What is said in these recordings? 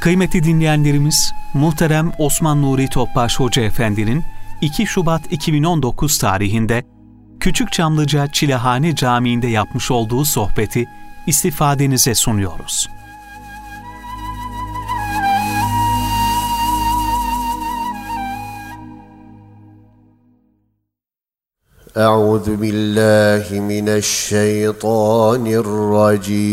Kıymetli dinleyenlerimiz, muhterem Osman Nuri Topbaş Hoca Efendi'nin 2 Şubat 2019 tarihinde Küçük Çamlıca Çilehane Camii'nde yapmış olduğu sohbeti istifadenize sunuyoruz. أعوذ بالله من الشيطان الرجيم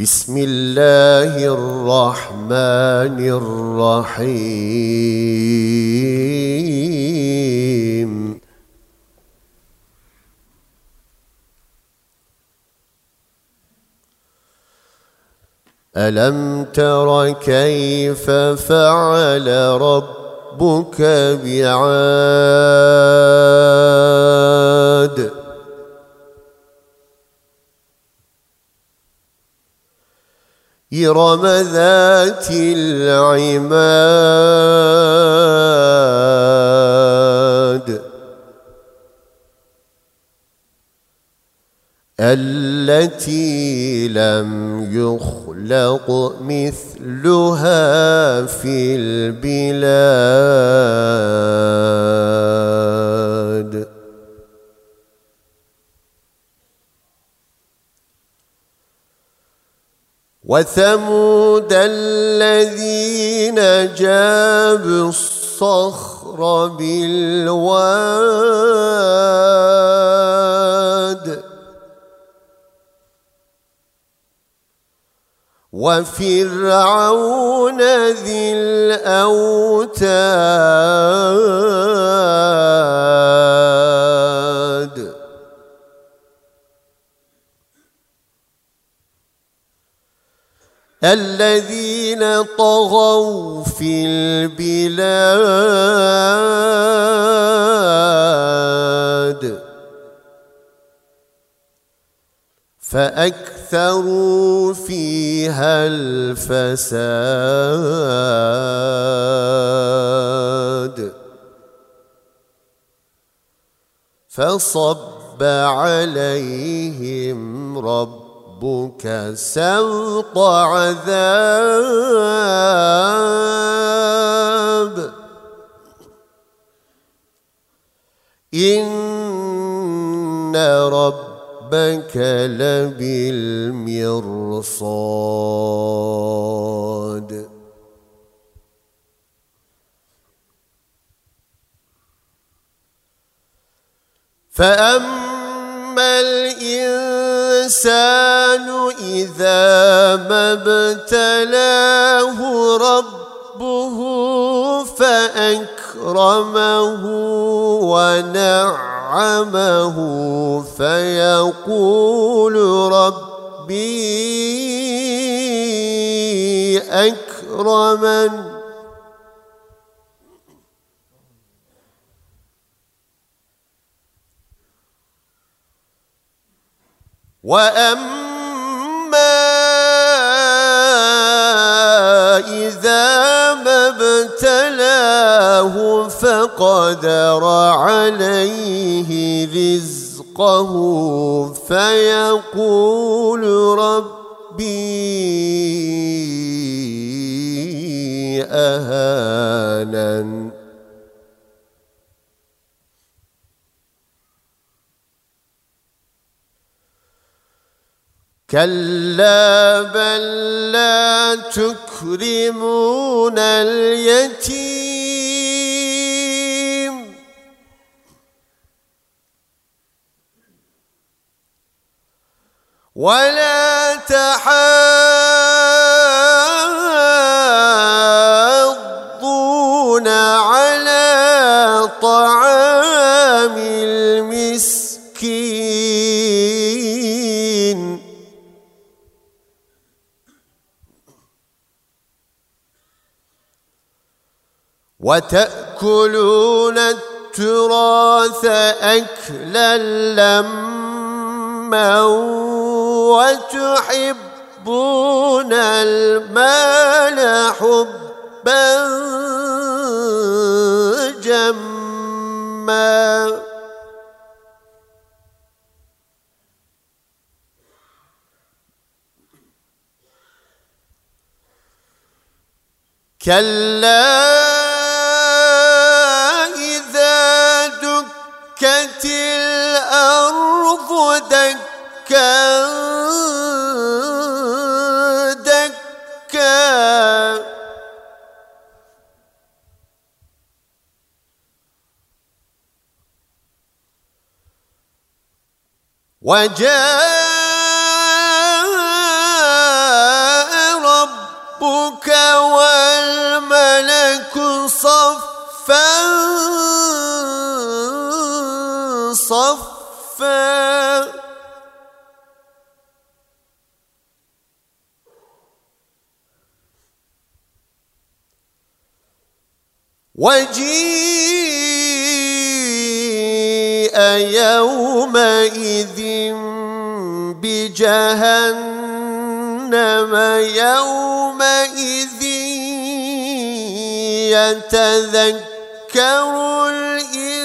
بسم الله الرحمن الرحيم. ألم تر كيف فعل ربك بعاد؟ إرم ذات العماد. التي لم يخلق مثلها في البلاد. وثمود الذين جابوا الصخر بالواد وفرعون ذي الأوتاد الذين طغوا في البلاد. فأكثروا فيها الفساد. فصب عليهم ربك سوط عذاب. إن ربك لبالمرصاد. فأما الإنسان إذا ما ابتلاه ربه فأكرمه ونعمه فيقول ربي أكرمن. وأما إذا ما ابتلاه فقدر عليه رزقه فيقول ربي كلا بل لا تكرمون اليتيم. ولا تحاضون وتأكلون التراث أكلا لما وتحبون المال حبا جما. كلا دكا دكا وجاء يومئذ بجهنم يومئذ يتذكر الإنسان.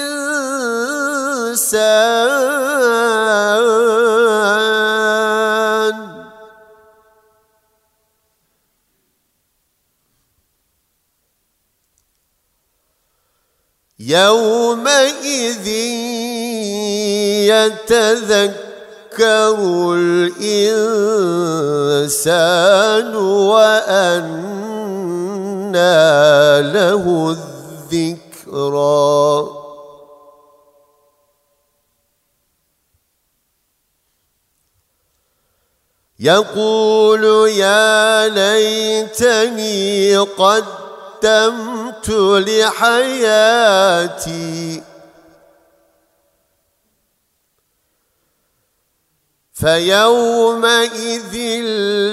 يومئذ يتذكر الإنسان وأنى له الذكرى. يقول يا ليتني قدمت لحياتي فيومئذ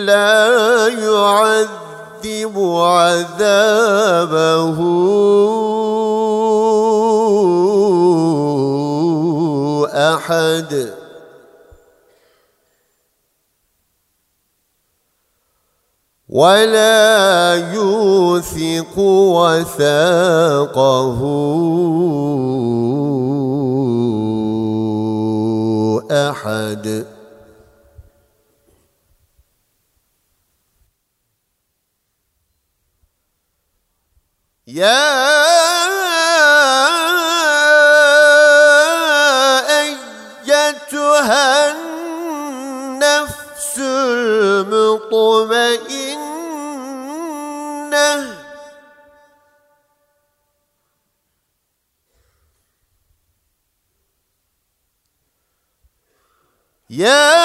لا يعذب عذابه. أحد. ولا يوثق وثاقه. أحد. يا أيتها النفس المطمئنة. يا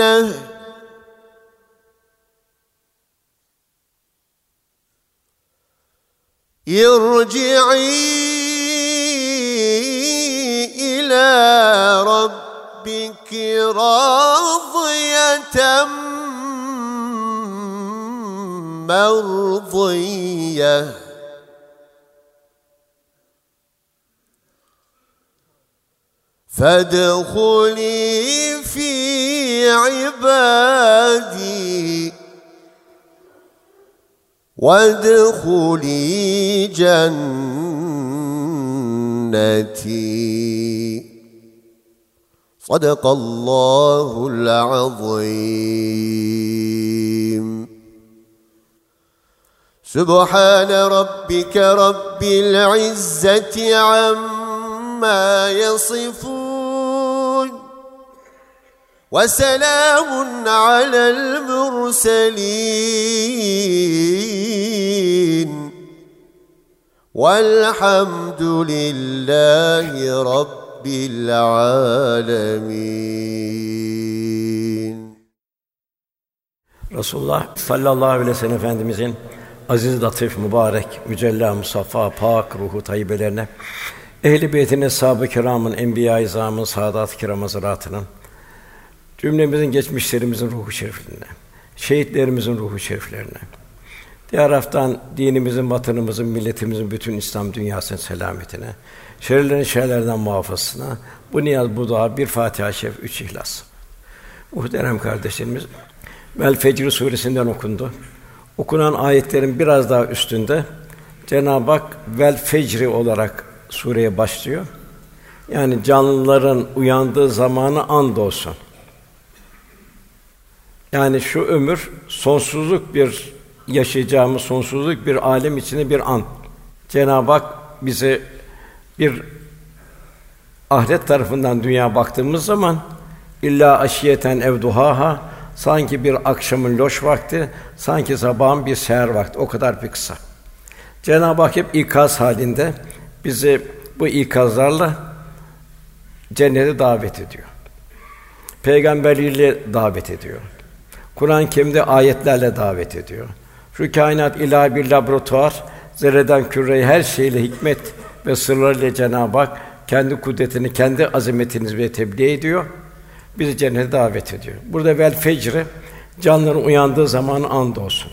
الجنه ارجعي إلى ربك راضية مرضية. فادخلي في عبادي وادخلي جنتي. صدق الله العظيم. سبحان ربك رب العزة عما يصفون. وسلام على المرسلين والحمد لله رب العالمين Resulullah sallallahu aleyhi ve sellem Efendimizin aziz, latif, mübarek, mücella, musaffa, pak ruhu tayyibelerine, ehl-i beytinin, sahabe-i kiramın, enbiya-i izamın, saadat-ı kiram hazretlerinin, cümlemizin geçmişlerimizin ruhu şeriflerine, şehitlerimizin ruhu şeriflerine, diğer taraftan dinimizin, vatanımızın, milletimizin, bütün İslam dünyasının selametine, şerlerin şerlerden muhafazasına, bu niyaz, bu dua, bir Fatiha-i Şerif, üç İhlas. Muhterem kardeşlerimiz, Vel Fecr suresinden okundu. Okunan ayetlerin biraz daha üstünde Cenab-ı Hak vel fecri olarak sureye başlıyor. Yani canlıların uyandığı zamanı and olsun. Yani şu ömür sonsuzluk bir yaşayacağımız sonsuzluk bir alem içinde bir an. Cenab-ı Hak bize bir ahiret tarafından dünya baktığımız zaman illa aşiyeten evduhaha sanki bir akşamın loş vakti, sanki sabahın bir seher vakti. O kadar bir kısa. Cenab-ı Hak hep ikaz halinde bizi bu ikazlarla cennete davet ediyor. Peygamberiyle davet ediyor. Kur'an-ı ayetlerle davet ediyor. Şu kainat ilahi bir laboratuvar, zerreden küreye her şeyle hikmet ve sırlarıyla Cenab-ı Hak kendi kudretini, kendi azametini ve tebliğ ediyor. Bizi cennete davet ediyor. Burada vel fecri canların uyandığı zamanı and olsun.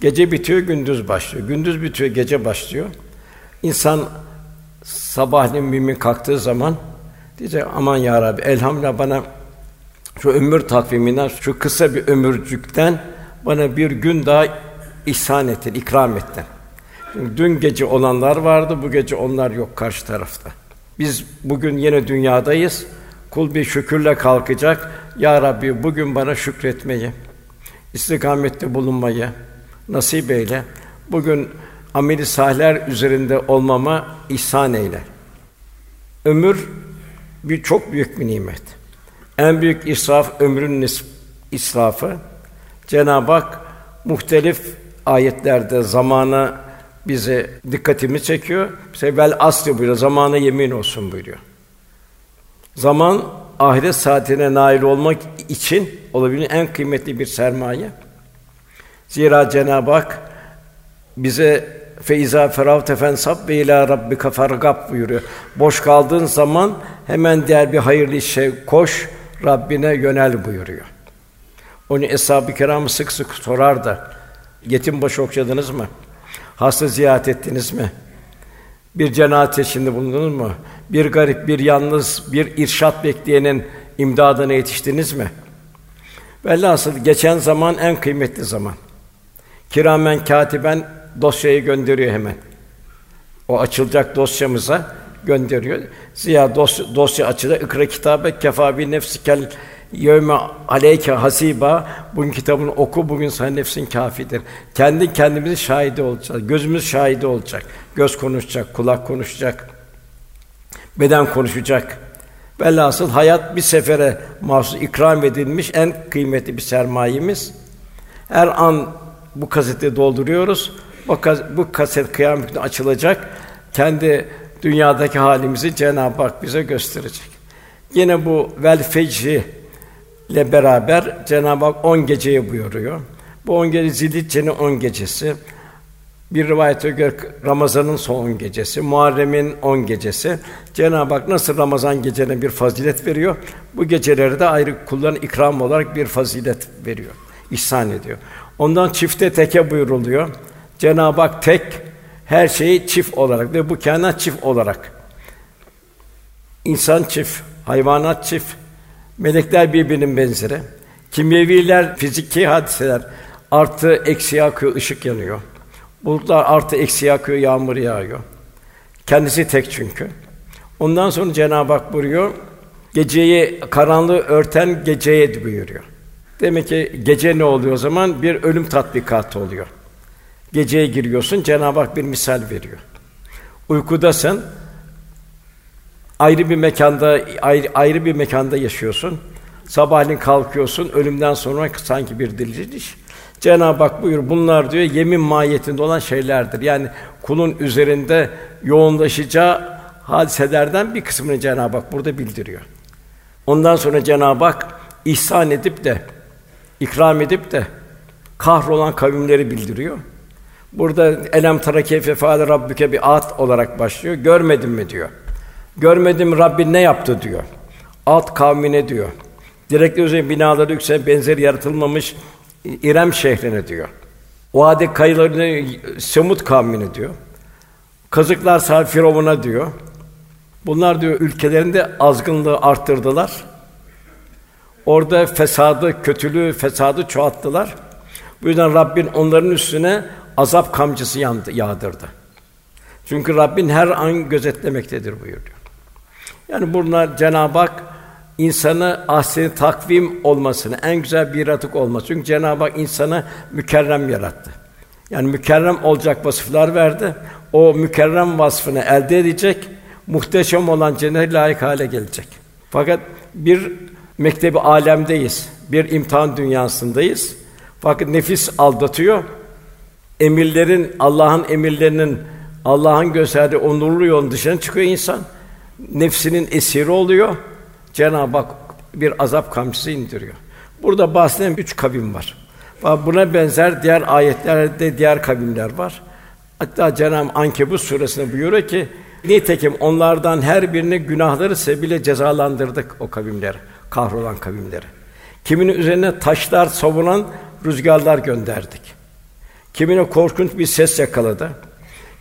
Gece bitiyor, gündüz başlıyor. Gündüz bitiyor, gece başlıyor. İnsan sabahleyin mümin kalktığı zaman diyecek aman ya Rabbi elhamdülillah bana şu ömür takviminden, şu kısa bir ömürcükten bana bir gün daha ihsan ettin, ikram ettin. Çünkü dün gece olanlar vardı, bu gece onlar yok karşı tarafta. Biz bugün yine dünyadayız. Kul bir şükürle kalkacak. Ya Rabbi bugün bana şükretmeyi, istikamette bulunmayı nasip eyle. Bugün ameli salihler üzerinde olmama ihsan eyle. Ömür bir çok büyük bir nimet. En büyük israf ömrün israfı. Cenab-ı Hak muhtelif ayetlerde zamana bize dikkatimi çekiyor. Sevel asli buyuruyor. Zamana yemin olsun buyuruyor. Zaman ahiret saatine nail olmak için olabilen en kıymetli bir sermaye. Zira Cenab-ı Hak bize feiza feravte fensab ve ila rabbika fargab buyuruyor. Boş kaldığın zaman hemen diğer bir hayırlı işe koş, Rabbine yönel buyuruyor. Onu eshab-ı kiram sık sık sorar da yetim başı okşadınız mı? Hasta ziyaret ettiniz mi? Bir cenazet şimdi bulundunuz mu? Bir garip, bir yalnız, bir irşat bekleyenin imdadına yetiştiniz mi? Velhasıl geçen zaman en kıymetli zaman. Kiramen katiben dosyayı gönderiyor hemen. O açılacak dosyamıza gönderiyor. Ziya dosya, dosya açılır. İkra kitabe kefa bi nefsikel yevme aleyke hasiba. Bugün kitabını oku. Bugün sen nefsin kafidir. Kendi kendimizi şahidi olacağız. Gözümüz şahidi olacak. Göz konuşacak, kulak konuşacak. Beden konuşacak. Velhasıl hayat bir sefere mahsus ikram edilmiş en kıymetli bir sermayemiz. Her an bu kaseti dolduruyoruz. Bu, bu kaset kıyamet açılacak. Kendi dünyadaki halimizi Cenab-ı Hak bize gösterecek. Yine bu vel fecri ile beraber Cenab-ı Hak on geceyi buyuruyor. Bu on gece Zilhicce'nin on gecesi. Bir rivayete göre Ramazan'ın son gecesi, Muharrem'in on gecesi. Cenab-ı Hak nasıl Ramazan gecelerine bir fazilet veriyor, bu geceleri de ayrı kulların ikram olarak bir fazilet veriyor, ihsan ediyor. Ondan çifte teke buyuruluyor. Cenab-ı Hak tek, her şeyi çift olarak ve bu kainat çift olarak. İnsan çift, hayvanat çift, melekler birbirinin benzeri. Kimyeviler, fiziki hadiseler artı eksi akıyor, ışık yanıyor. Bulutlar artı eksi akıyor, yağmur yağıyor. Kendisi tek çünkü. Ondan sonra Cenab-ı Hak buyuruyor, geceyi karanlığı örten geceye buyuruyor. Demek ki gece ne oluyor o zaman? Bir ölüm tatbikatı oluyor. Geceye giriyorsun, Cenab-ı Hak bir misal veriyor. Uykudasın, ayrı bir mekanda ayrı, ayrı bir mekanda yaşıyorsun. Sabahleyin kalkıyorsun, ölümden sonra sanki bir diriliş. Cenab-ı Hak buyur bunlar diyor yemin mahiyetinde olan şeylerdir. Yani kulun üzerinde yoğunlaşacağı hadiselerden bir kısmını Cenab-ı Hak burada bildiriyor. Ondan sonra Cenab-ı Hak ihsan edip de ikram edip de kahrolan kavimleri bildiriyor. Burada elem tara keyfe faale rabbuke bir at olarak başlıyor. Görmedin mi diyor. Görmedim Rabbin ne yaptı diyor. At kavmine diyor. Direkli üzerine binaları yükselen benzeri yaratılmamış İrem şehrine diyor. Vadi kayılarını Semut kavmine diyor. Kazıklar sar Firavun'a diyor. Bunlar diyor ülkelerinde azgınlığı arttırdılar. Orada fesadı, kötülüğü, fesadı çoğalttılar. Bu yüzden Rabbin onların üstüne azap kamçısı yağdırdı. Çünkü Rabbin her an gözetlemektedir buyuruyor. Yani bunlar Cenab-ı Hak insanı ahsen takvim olmasını, en güzel bir yaratık olması. Çünkü Cenab-ı Hak insanı mükerrem yarattı. Yani mükerrem olacak vasıflar verdi. O mükerrem vasfını elde edecek, muhteşem olan cennete layık hale gelecek. Fakat bir mektebi alemdeyiz. Bir imtihan dünyasındayız. Fakat nefis aldatıyor. Emirlerin Allah'ın emirlerinin Allah'ın gösterdiği o nurlu yolun dışına çıkıyor insan. Nefsinin esiri oluyor. Cenab-ı Hak bir azap kamçısı indiriyor. Burada bahsedilen üç kavim var. Buna benzer diğer ayetlerde diğer kavimler var. Hatta Cenab-ı Ankebut suresinde buyuruyor ki nitekim onlardan her birini günahları sebebiyle cezalandırdık o kavimleri, kahrolan kavimleri. Kiminin üzerine taşlar savunan rüzgarlar gönderdik. Kimine korkunç bir ses yakaladı.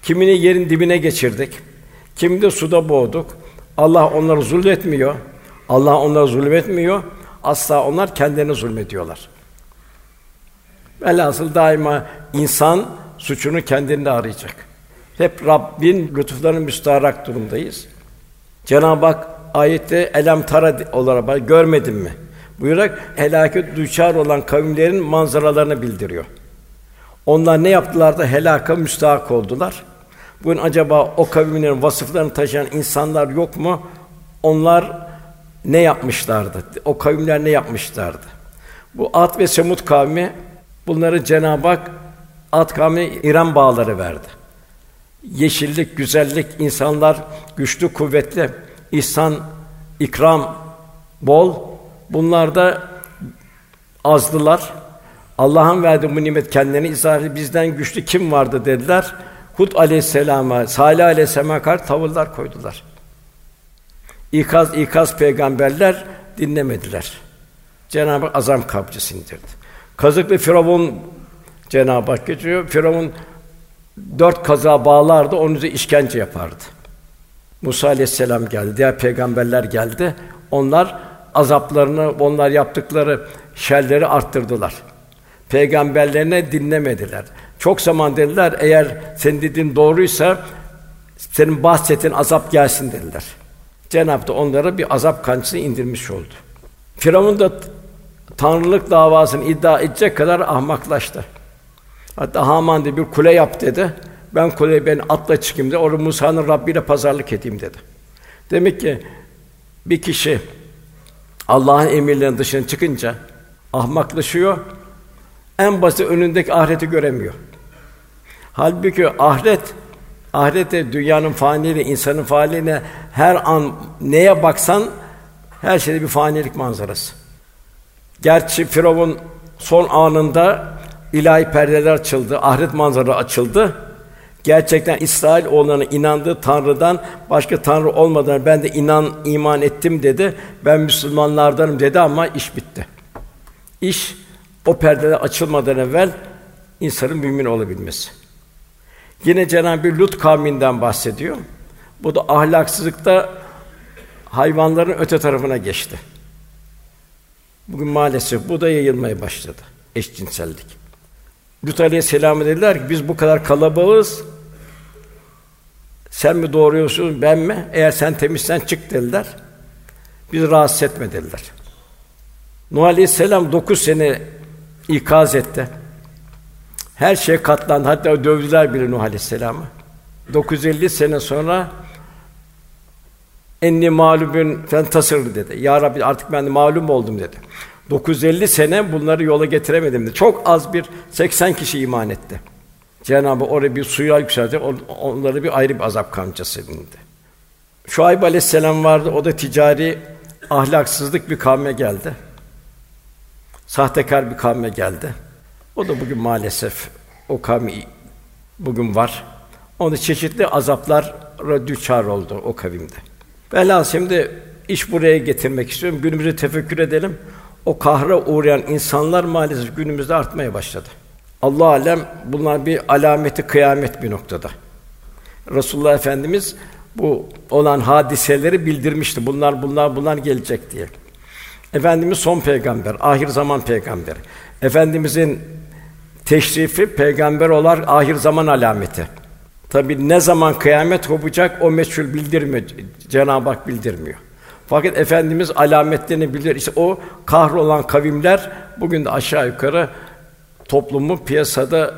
Kimini yerin dibine geçirdik. Kimi de suda boğduk. Allah onları zulmetmiyor. Allah onlara zulmetmiyor. Asla onlar kendilerine zulmediyorlar. Velhasıl daima insan suçunu kendinde arayacak. Hep Rabbin lütuflarına müstaharak durumdayız. Cenab-ı Hak ayette elem tara olarak görmedin mi? buyurarak helâke düçar olan kavimlerin manzaralarını bildiriyor. Onlar ne yaptılar da helaka müstahak oldular. Bugün acaba o kavimlerin vasıflarını taşıyan insanlar yok mu? Onlar ne yapmışlardı? O kavimler ne yapmışlardı? Bu Ad ve Semud kavmi bunları Cenab-ı Hak Ad kavmi İran bağları verdi. Yeşillik, güzellik, insanlar güçlü, kuvvetli, ihsan, ikram bol. Bunlar da azdılar. Allah'ın verdiği bu nimet kendilerini izah bizden güçlü kim vardı dediler. Hud aleyhisselama, Salih aleyhisselama karşı tavırlar koydular. İkaz ikaz peygamberler dinlemediler. Cenab-ı Hak azam kapçısı indirdi. Kazıklı Firavun Cenab-ı Hak geçiyor. Firavun dört kaza bağlardı, onun üzerine işkence yapardı. Musa aleyhisselam geldi, diğer peygamberler geldi. Onlar azaplarını, onlar yaptıkları şerleri arttırdılar. Peygamberlerine dinlemediler. Çok zaman dediler, eğer senin dediğin doğruysa senin bahsettiğin azap gelsin dediler. Cenab-ı da onlara bir azap kançısı indirmiş oldu. Firavun da tanrılık davasını iddia edecek kadar ahmaklaştı. Hatta Haman bir kule yap dedi. Ben kuleyi ben atla çıkayım dedi. Orada Musa'nın Rabbi ile pazarlık edeyim dedi. Demek ki bir kişi Allah'ın emirlerinin dışına çıkınca ahmaklaşıyor. En basit önündeki ahireti göremiyor. Halbuki ahiret ahirette dünyanın faniliği, insanın faniliğine her an neye baksan her şeyde bir fanilik manzarası. Gerçi Firavun son anında ilahi perdeler açıldı, ahiret manzara açıldı. Gerçekten İsrail oğullarına inandığı Tanrı'dan başka Tanrı olmadığına ben de inan iman ettim dedi. Ben Müslümanlardanım dedi ama iş bitti. İş o perdeler açılmadan evvel insanın mümin olabilmesi. Yine Cenab-ı Lut kavminden bahsediyor. Bu da ahlaksızlıkta hayvanların öte tarafına geçti. Bugün maalesef bu da yayılmaya başladı. Eşcinsellik. Lut Aleyhisselam'a dediler ki biz bu kadar kalabalığız. Sen mi doğuruyorsun ben mi? Eğer sen temizsen çık dediler. Biz rahatsız etme dediler. Nuh Aleyhisselam dokuz sene ikaz etti. Her şey katlandı. Hatta dövdüler bile Nuh Aleyhisselam'ı. 950 sene sonra enni mağlubun fentasır dedi. Ya Rabbi artık ben de malum oldum dedi. 950 sene bunları yola getiremedim dedi. Çok az bir 80 kişi iman etti. Cenab-ı oraya bir suya yükseltti. Onları bir ayrı bir azap kamçısı edindi. Şuayb Aleyhisselam vardı. O da ticari ahlaksızlık bir kavme geldi. Sahtekar bir kavme geldi. O da bugün maalesef o kavmi bugün var. Onu çeşitli azaplara düçar oldu o kavimde. Velhâsıl şimdi iş buraya getirmek istiyorum. Günümüzü tefekkür edelim. O kahra uğrayan insanlar maalesef günümüzde artmaya başladı. Allah alem bunlar bir alameti kıyamet bir noktada. Resulullah Efendimiz bu olan hadiseleri bildirmişti. Bunlar bunlar bunlar gelecek diye. Efendimiz son peygamber, ahir zaman peygamberi. Efendimizin teşrifi peygamber olarak ahir zaman alameti. Tabi ne zaman kıyamet kopacak o meçhul bildirmiyor. Cenab-ı Hak bildirmiyor. Fakat Efendimiz alametlerini bilir. İşte o kahrolan kavimler bugün de aşağı yukarı toplumu piyasada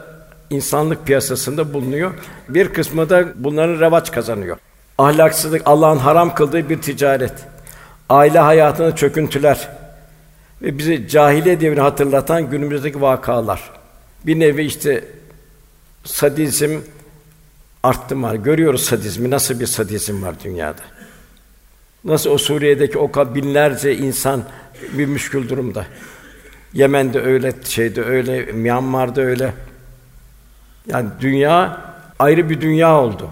insanlık piyasasında bulunuyor. Bir kısmı da bunların revaç kazanıyor. Ahlaksızlık Allah'ın haram kıldığı bir ticaret. Aile hayatına çöküntüler ve bizi cahiliye devrini hatırlatan günümüzdeki vakalar. Bir nevi işte sadizm arttı mı? Görüyoruz sadizmi. Nasıl bir sadizm var dünyada? Nasıl o Suriye'deki o binlerce insan bir müşkül durumda. Yemen'de öyle, şeyde öyle, Myanmar'da öyle. Yani dünya ayrı bir dünya oldu.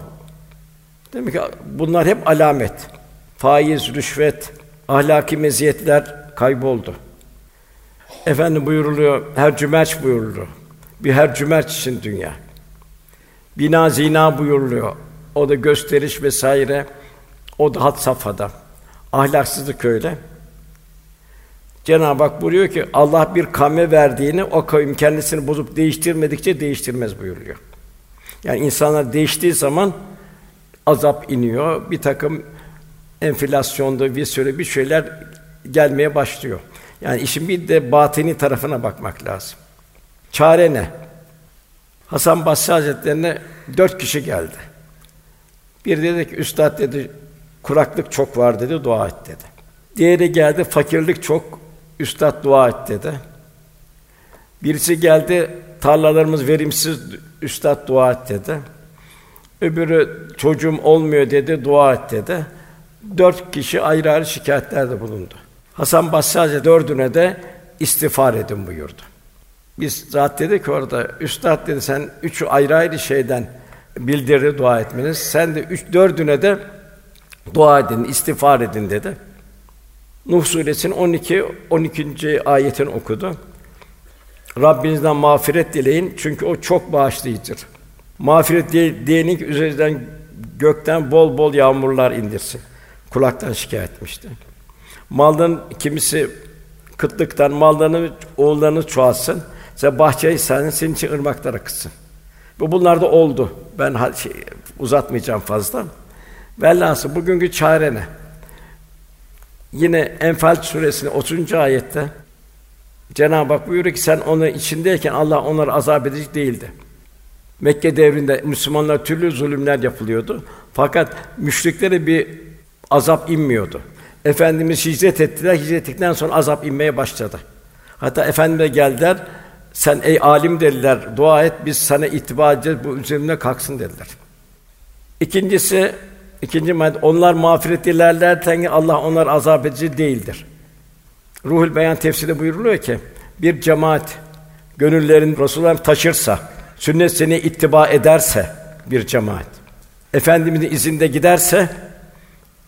Demek ki bunlar hep alamet. Faiz, rüşvet, ahlaki meziyetler kayboldu. Efendim buyuruluyor, her cümerç buyuruluyor. Bir her cümerç için dünya. Bina zina buyuruluyor. O da gösteriş vesaire. O da hat safhada. Ahlaksızlık öyle. Cenab-ı Hak buyuruyor ki Allah bir kavme verdiğini o kavim kendisini bozup değiştirmedikçe değiştirmez buyuruyor. Yani insanlar değiştiği zaman azap iniyor. Bir takım enflasyonda bir sürü bir şeyler gelmeye başlıyor. Yani işin bir de batini tarafına bakmak lazım. Çare ne? Hasan Basri Hazretlerine dört kişi geldi. Bir dedi ki üstad dedi kuraklık çok var dedi dua et dedi. Diğeri geldi fakirlik çok üstad dua et dedi. Birisi geldi tarlalarımız verimsiz üstad dua et dedi. Öbürü çocuğum olmuyor dedi dua et dedi. Dört kişi ayrı ayrı şikayetlerde bulundu. Hasan Basri Hazretleri dördüne de istiğfar edin buyurdu. Biz zat dedi ki orada, üstad dedi sen üç ayrı ayrı şeyden bildirdi dua etmeniz. Sen de üç dördüne de dua edin, istiğfar edin dedi. Nuh suresinin 12 12. ayetini okudu. Rabbinizden mağfiret dileyin çünkü o çok bağışlayıcıdır. Mağfiret diyenin ki üzerinden gökten bol bol yağmurlar indirsin. Kulaktan şikayet etmişti. Malın kimisi kıtlıktan mallarını oğullarını çoğalsın. Sen bahçeyi sen senin için ırmaklar akıtsın. Bu bunlar da oldu. Ben şey, uzatmayacağım fazla. Velhasıl bugünkü çare ne? Yine Enfal suresinin 30. ayette Cenab-ı Hak buyuruyor ki sen onun içindeyken Allah onları azap edecek değildi. Mekke devrinde Müslümanlar türlü zulümler yapılıyordu. Fakat müşriklere bir azap inmiyordu. Efendimiz hicret ettiler. Hicret ettikten sonra azap inmeye başladı. Hatta Efendim'e geldiler. Sen ey alim dediler. Dua et biz sana ittiba edeceğiz. Bu üzerine kalksın dediler. İkincisi ikinci madde onlar mağfiret dilerlerken Allah onlar azap edici değildir. Ruhul Beyan tefsirde buyuruluyor ki bir cemaat gönüllerin Resulullah'ı taşırsa, sünnetine ittiba ederse bir cemaat Efendimizin izinde giderse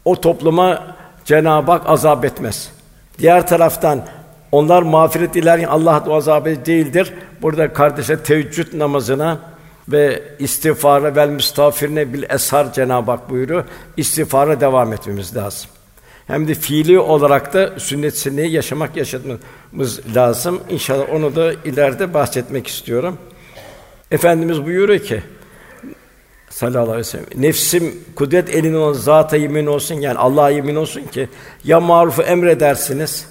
o topluma Cenab-ı Hak azap etmez. Diğer taraftan onlar mağfiret dilerken Allah da azap değildir. Burada kardeşler teheccüd namazına ve istiğfara vel müstağfirine bil eshar Cenab-ı Hak buyuruyor. İstiğfara devam etmemiz lazım. Hem de fiili olarak da sünnet senneyi yaşamak yaşatmamız lazım. İnşallah onu da ileride bahsetmek istiyorum. Efendimiz buyuruyor ki sallallahu aleyhi ve sellem. Nefsim kudret elinde olan zata yemin olsun yani Allah'a yemin olsun ki ya marufu emredersiniz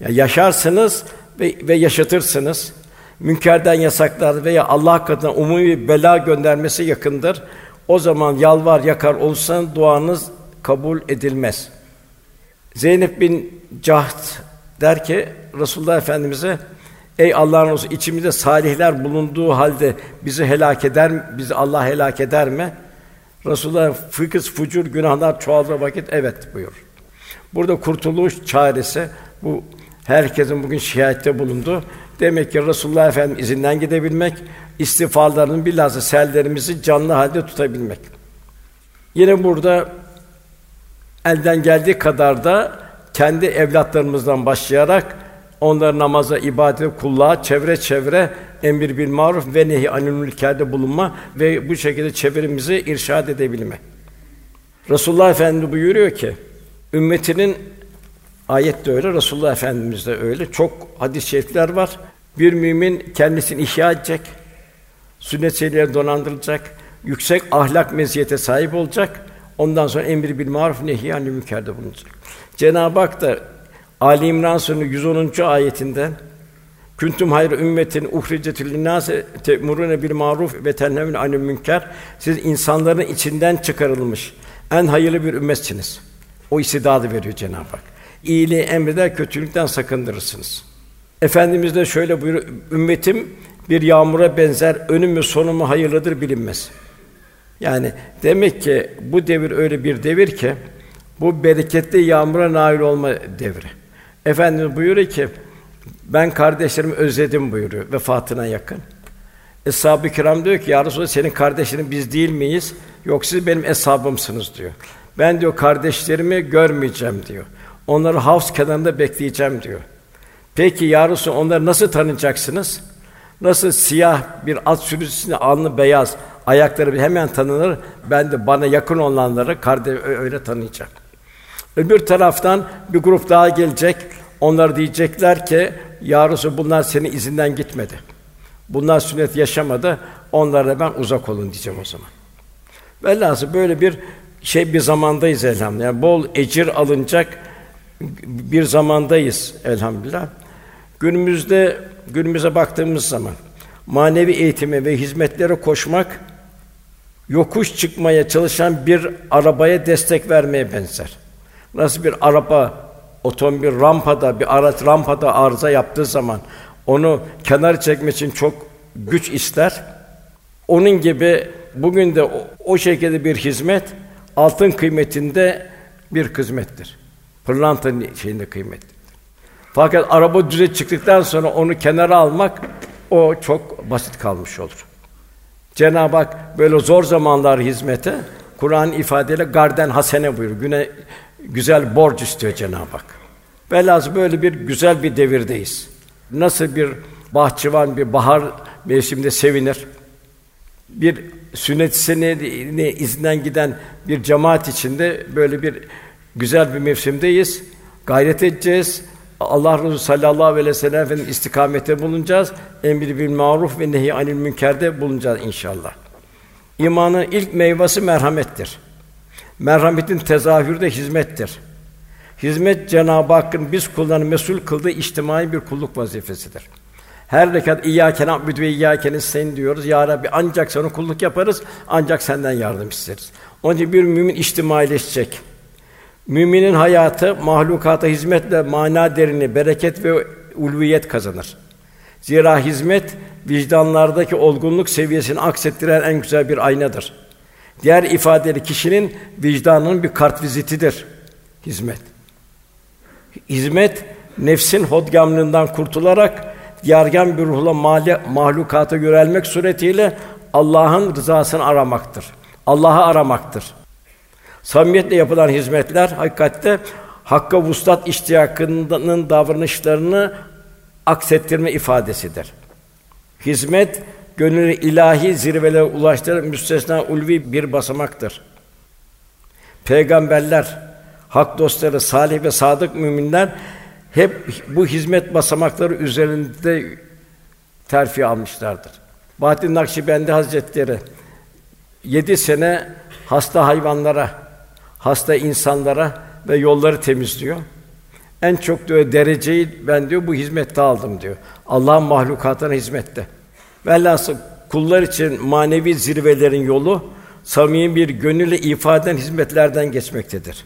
ya yaşarsınız ve, ve yaşatırsınız. Münkerden yasaklar veya Allah katına umumi bela göndermesi yakındır. O zaman yalvar yakar olsan duanız kabul edilmez. Zeynep bin Cahd der ki Resulullah Efendimize Ey Allah'ın Resulü içimizde salihler bulunduğu halde bizi helak eder bizi Allah helak eder mi? Resulullah fıkıs fucur günahlar çoğaldığı vakit evet buyur. Burada kurtuluş çaresi bu herkesin bugün şikayette bulundu. Demek ki Resulullah Efendimiz izinden gidebilmek, istiğfarlarının bilhassa sellerimizi canlı halde tutabilmek. Yine burada elden geldiği kadar da kendi evlatlarımızdan başlayarak onları namaza, ibadete, kulluğa çevre çevre emir bil maruf ve nehi anil münker'de bulunma ve bu şekilde çevremizi irşad edebilme. Resulullah Efendimiz buyuruyor ki ümmetinin ayet de öyle, Resulullah Efendimiz de öyle. Çok hadis-i şerifler var. Bir mümin kendisini ihya edecek, sünnet şeyleri donandırılacak, yüksek ahlak meziyete sahip olacak. Ondan sonra emri bil maruf nehy anil münkerde bulunacak. Cenab-ı Hak da Ali İmran Suresi 110. ayetinde Kuntum hayr ümmetin uhricetül linnâse te'murûne bil maruf ve tenhevne anil münker. Siz insanların içinden çıkarılmış en hayırlı bir ümmetsiniz. O istidadı veriyor Cenab-ı Hak. İyiliği emreder, kötülükten sakındırırsınız. Efendimiz de şöyle buyuruyor, ümmetim bir yağmura benzer, önü mü sonu mu hayırlıdır bilinmez. Yani demek ki bu devir öyle bir devir ki bu bereketli yağmura nail olma devri. Efendimiz buyuruyor ki ben kardeşlerimi özledim buyuruyor vefatına yakın. Eshab-ı Kiram diyor ki ya Resulallah senin kardeşlerin biz değil miyiz? Yok siz benim eshabımsınız diyor. Ben diyor kardeşlerimi görmeyeceğim diyor. Onları havz kenarında bekleyeceğim diyor. Peki ya Resulallah onları nasıl tanıyacaksınız? Nasıl siyah bir at sürüsünde alnı beyaz, ayakları hemen tanınır. Ben de bana yakın olanları kardeş öyle tanıyacağım. Öbür taraftan bir grup daha gelecek. Onlar diyecekler ki ya Resulallah bunlar senin izinden gitmedi. Bunlar sünnet yaşamadı. Onlara ben uzak olun diyeceğim o zaman. Velhâsıl böyle bir şey bir zamandayız elhamdülillah. Yani bol ecir alınacak bir zamandayız elhamdülillah. Günümüzde günümüze baktığımız zaman manevi eğitime ve hizmetlere koşmak yokuş çıkmaya çalışan bir arabaya destek vermeye benzer. Nasıl bir araba otomobil rampada bir araç rampada arıza yaptığı zaman onu kenar çekmek için çok güç ister. Onun gibi bugün de o, o şekilde bir hizmet altın kıymetinde bir hizmettir. Pırlanta şeyinde kıymetli. Fakat araba düze çıktıktan sonra onu kenara almak o çok basit kalmış olur. Cenab-ı Hak böyle zor zamanlar hizmete Kur'an ifadeyle garden hasene buyuruyor. Güne güzel borç istiyor Cenab-ı Hak. Velhâsıl böyle bir güzel bir devirdeyiz. Nasıl bir bahçıvan bir bahar mevsiminde sevinir. Bir sünnet senedine izinden giden bir cemaat içinde böyle bir güzel bir mevsimdeyiz. Gayret edeceğiz. Allah Resulü sallallahu aleyhi ve sellem Efendimiz istikamete bulunacağız. Emri bil maruf ve nehi anil münkerde bulunacağız inşallah. İmanın ilk meyvesi merhamettir. Merhametin tezahürü de hizmettir. Hizmet Cenab-ı Hakk'ın biz kullarını mesul kıldığı içtimai bir kulluk vazifesidir. Her rekat İyyâke na'budu ve İyyâke nestaîn diyoruz. Ya Rabbi ancak sana kulluk yaparız, ancak senden yardım isteriz. Onun için bir mümin içtimaileşecek. Müminin hayatı mahlukata hizmetle mana derini, bereket ve ulviyet kazanır. Zira hizmet vicdanlardaki olgunluk seviyesini aksettiren en güzel bir aynadır. Diğer ifadeli kişinin vicdanının bir kart vizitidir hizmet. Hizmet nefsin hodgamlığından kurtularak yargan bir ruhla mali, mahlukata yönelmek suretiyle Allah'ın rızasını aramaktır. Allah'ı aramaktır. Samimiyetle yapılan hizmetler hakikatte hakka vuslat iştiyakının davranışlarını aksettirme ifadesidir. Hizmet gönlü ilahi zirvelere ulaştıran müstesna ulvi bir basamaktır. Peygamberler, hak dostları, salih ve sadık müminler hep bu hizmet basamakları üzerinde terfi almışlardır. Bahattin Nakşibendi Hazretleri yedi sene hasta hayvanlara, hasta insanlara ve yolları temizliyor. En çok diyor dereceyi ben diyor bu hizmette aldım diyor. Allah'ın mahlukatına hizmette. Velhasıl kullar için manevi zirvelerin yolu samimi bir gönülle ifaden hizmetlerden geçmektedir.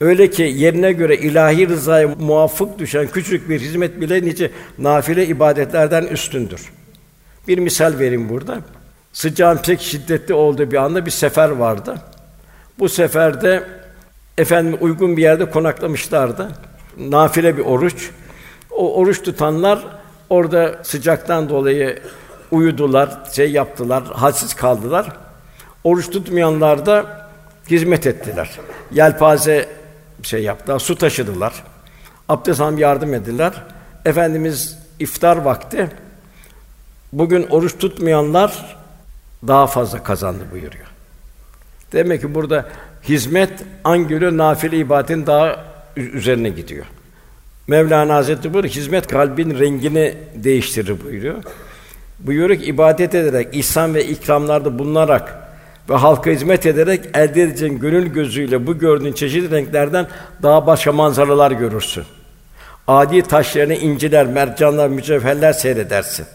Öyle ki yerine göre ilahi rızaya muvafık düşen küçük bir hizmet bile nice nafile ibadetlerden üstündür. Bir misal vereyim burada. Sıcağın pek şiddetli olduğu bir anda bir sefer vardı. Bu seferde efendim uygun bir yerde konaklamışlardı. Nafile bir oruç. O oruç tutanlar orada sıcaktan dolayı uyudular, şey yaptılar, halsiz kaldılar. Oruç tutmayanlar da hizmet ettiler. Yelpaze şey yaptılar, su taşıdılar. Abdest alım yardım ettiler. Efendimiz iftar vakti bugün oruç tutmayanlar daha fazla kazandı buyuruyor. Demek ki burada hizmet angülü nafile ibadetin daha üzerine gidiyor. Mevlana Hazretleri buyuruyor, hizmet kalbin rengini değiştirir buyuruyor. Buyuruyor ki ibadet ederek, ihsan ve ikramlarda bulunarak ve halka hizmet ederek elde edeceğin gönül gözüyle bu gördüğün çeşitli renklerden daha başka manzaralar görürsün. Adi taşlarını inciler, mercanlar, mücevherler seyredersin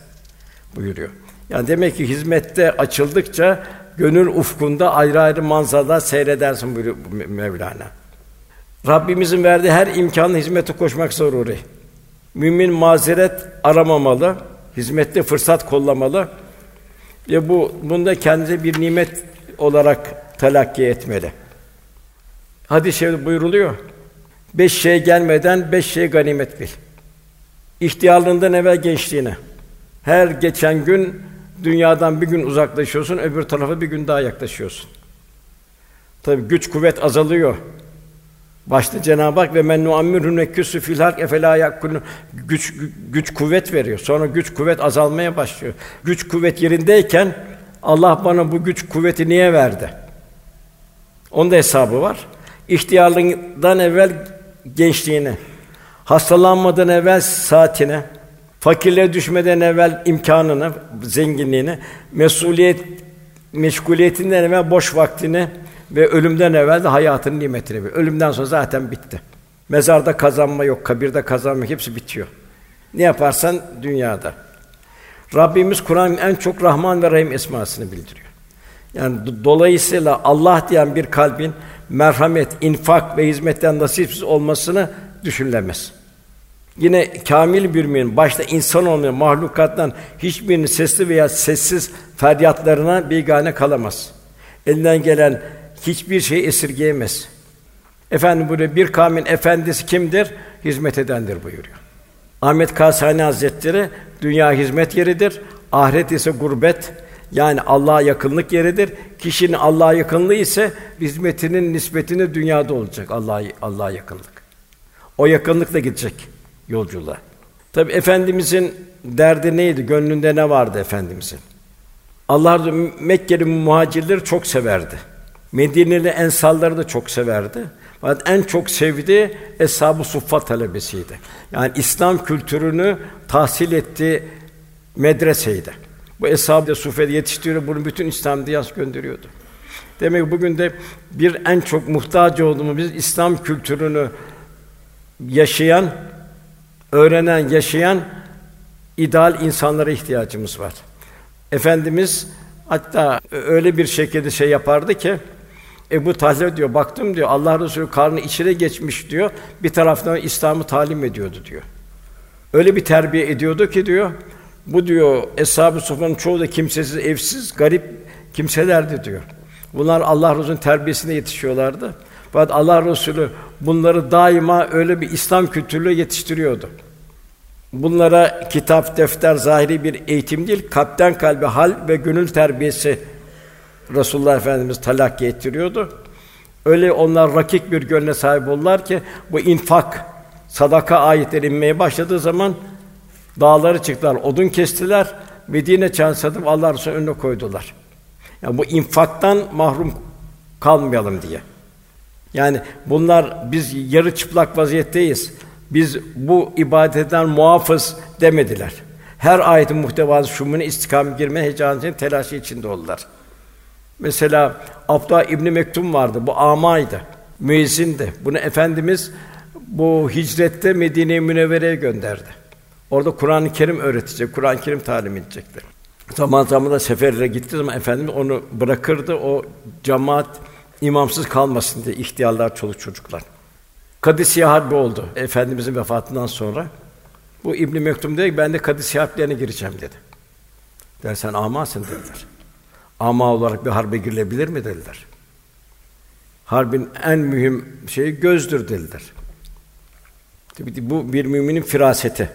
buyuruyor. Yani demek ki hizmette açıldıkça gönül ufkunda ayrı ayrı manzaralar seyredersin buyuruyor Mevlana. Rabbimizin verdiği her imkanı hizmete koşmak zaruri. Mümin mazeret aramamalı, hizmette fırsat kollamalı ve bu bunda kendine bir nimet olarak telakki etmeli. Hadis-i şerif buyuruluyor. Beş şey gelmeden beş şey ganimet bil. İhtiyarlığından evvel gençliğine. Her geçen gün dünyadan bir gün uzaklaşıyorsun, öbür tarafa bir gün daha yaklaşıyorsun. Tabi güç kuvvet azalıyor. Başta Cenab-ı Hak ve men nuammirhu neküsü fil halk efela yakulun güç güç kuvvet veriyor. Sonra güç kuvvet azalmaya başlıyor. Güç kuvvet yerindeyken Allah bana bu güç kuvveti niye verdi? Onun da hesabı var. İhtiyarlığından evvel gençliğine, hastalanmadan evvel saatine, fakirliğe düşmeden evvel imkanını, zenginliğini, mesuliyet meşguliyetinden evvel boş vaktini ve ölümden evvel de hayatın nimetini bil. Ölümden sonra zaten bitti. Mezarda kazanma yok, kabirde kazanma hepsi bitiyor. Ne yaparsan dünyada. Rabbimiz Kur'an'ın en çok Rahman ve Rahim esmasını bildiriyor. Yani dolayısıyla Allah diyen bir kalbin merhamet, infak ve hizmetten nasipsiz olmasını düşünülemez. Yine kamil bir mümin başta insan olmayan mahlukattan hiçbirinin sesli veya sessiz feryatlarına bigane kalamaz. Elinden gelen hiçbir şey esirgeyemez. Efendim burada bir kavmin efendisi kimdir? Hizmet edendir buyuruyor. Ahmet Kasani Hazretleri dünya hizmet yeridir, ahiret ise gurbet yani Allah'a yakınlık yeridir. Kişinin Allah'a yakınlığı ise hizmetinin nispetini dünyada olacak Allah'a Allah'a yakınlık. O yakınlıkla gidecek yolculuğa. Tabi efendimizin derdi neydi? Gönlünde ne vardı efendimizin? Allah Mekkeli muhacirleri çok severdi. Medineli ensarları da çok severdi. Fakat en çok sevdiği Eshab-ı Suffa talebesiydi. Yani İslam kültürünü tahsil ettiği medreseydi. Bu Eshab-ı Suffa'yı yetiştiriyor, bunu bütün İslam diyas gönderiyordu. Demek ki bugün de bir en çok muhtaç olduğumuz biz İslam kültürünü yaşayan, öğrenen, yaşayan ideal insanlara ihtiyacımız var. Efendimiz hatta öyle bir şekilde şey yapardı ki Ebu Talha diyor, baktım diyor, Allah Resulü karnı içine geçmiş diyor, bir taraftan İslam'ı talim ediyordu diyor. Öyle bir terbiye ediyordu ki diyor, bu diyor, Eshab-ı Sufa'nın çoğu da kimsesiz, evsiz, garip kimselerdi diyor. Bunlar Allah Resulü'nün terbiyesine yetişiyorlardı. Fakat Allah Resulü bunları daima öyle bir İslam kültürüyle yetiştiriyordu. Bunlara kitap, defter, zahiri bir eğitim değil, kalpten kalbe hal ve gönül terbiyesi Resulullah Efendimiz talakki ettiriyordu. Öyle onlar rakik bir gönle sahip oldular ki bu infak, sadaka ayetleri inmeye başladığı zaman dağları çıktılar, odun kestiler, Medine çan satıp Allah Resulü önüne koydular. Yani bu infaktan mahrum kalmayalım diye. Yani bunlar biz yarı çıplak vaziyetteyiz. Biz bu ibadetten muafız demediler. Her ayetin muhtevası şumunu istikam girme heyecanı telaşı içinde oldular. Mesela Abdullah İbni Mektum vardı. Bu amaydı. Müezzindi. Bunu efendimiz bu hicrette Medine-i Münevvere'ye gönderdi. Orada Kur'an-ı Kerim öğretecek, Kur'an-ı Kerim talim edecekti. Zaman zaman da seferlere gitti zaman efendimiz onu bırakırdı. O cemaat imamsız kalmasın diye ihtiyarlar, çoluk çocuklar. Kadisiye Harbi oldu efendimizin vefatından sonra. Bu İbn Mektum dedi ki ben de Kadisiye Harplerine gireceğim dedi. Dersen amasın dediler. Ama olarak bir harbe girilebilir mi dediler. Harbin en mühim şeyi gözdür dediler. Tabii bu bir müminin firaseti.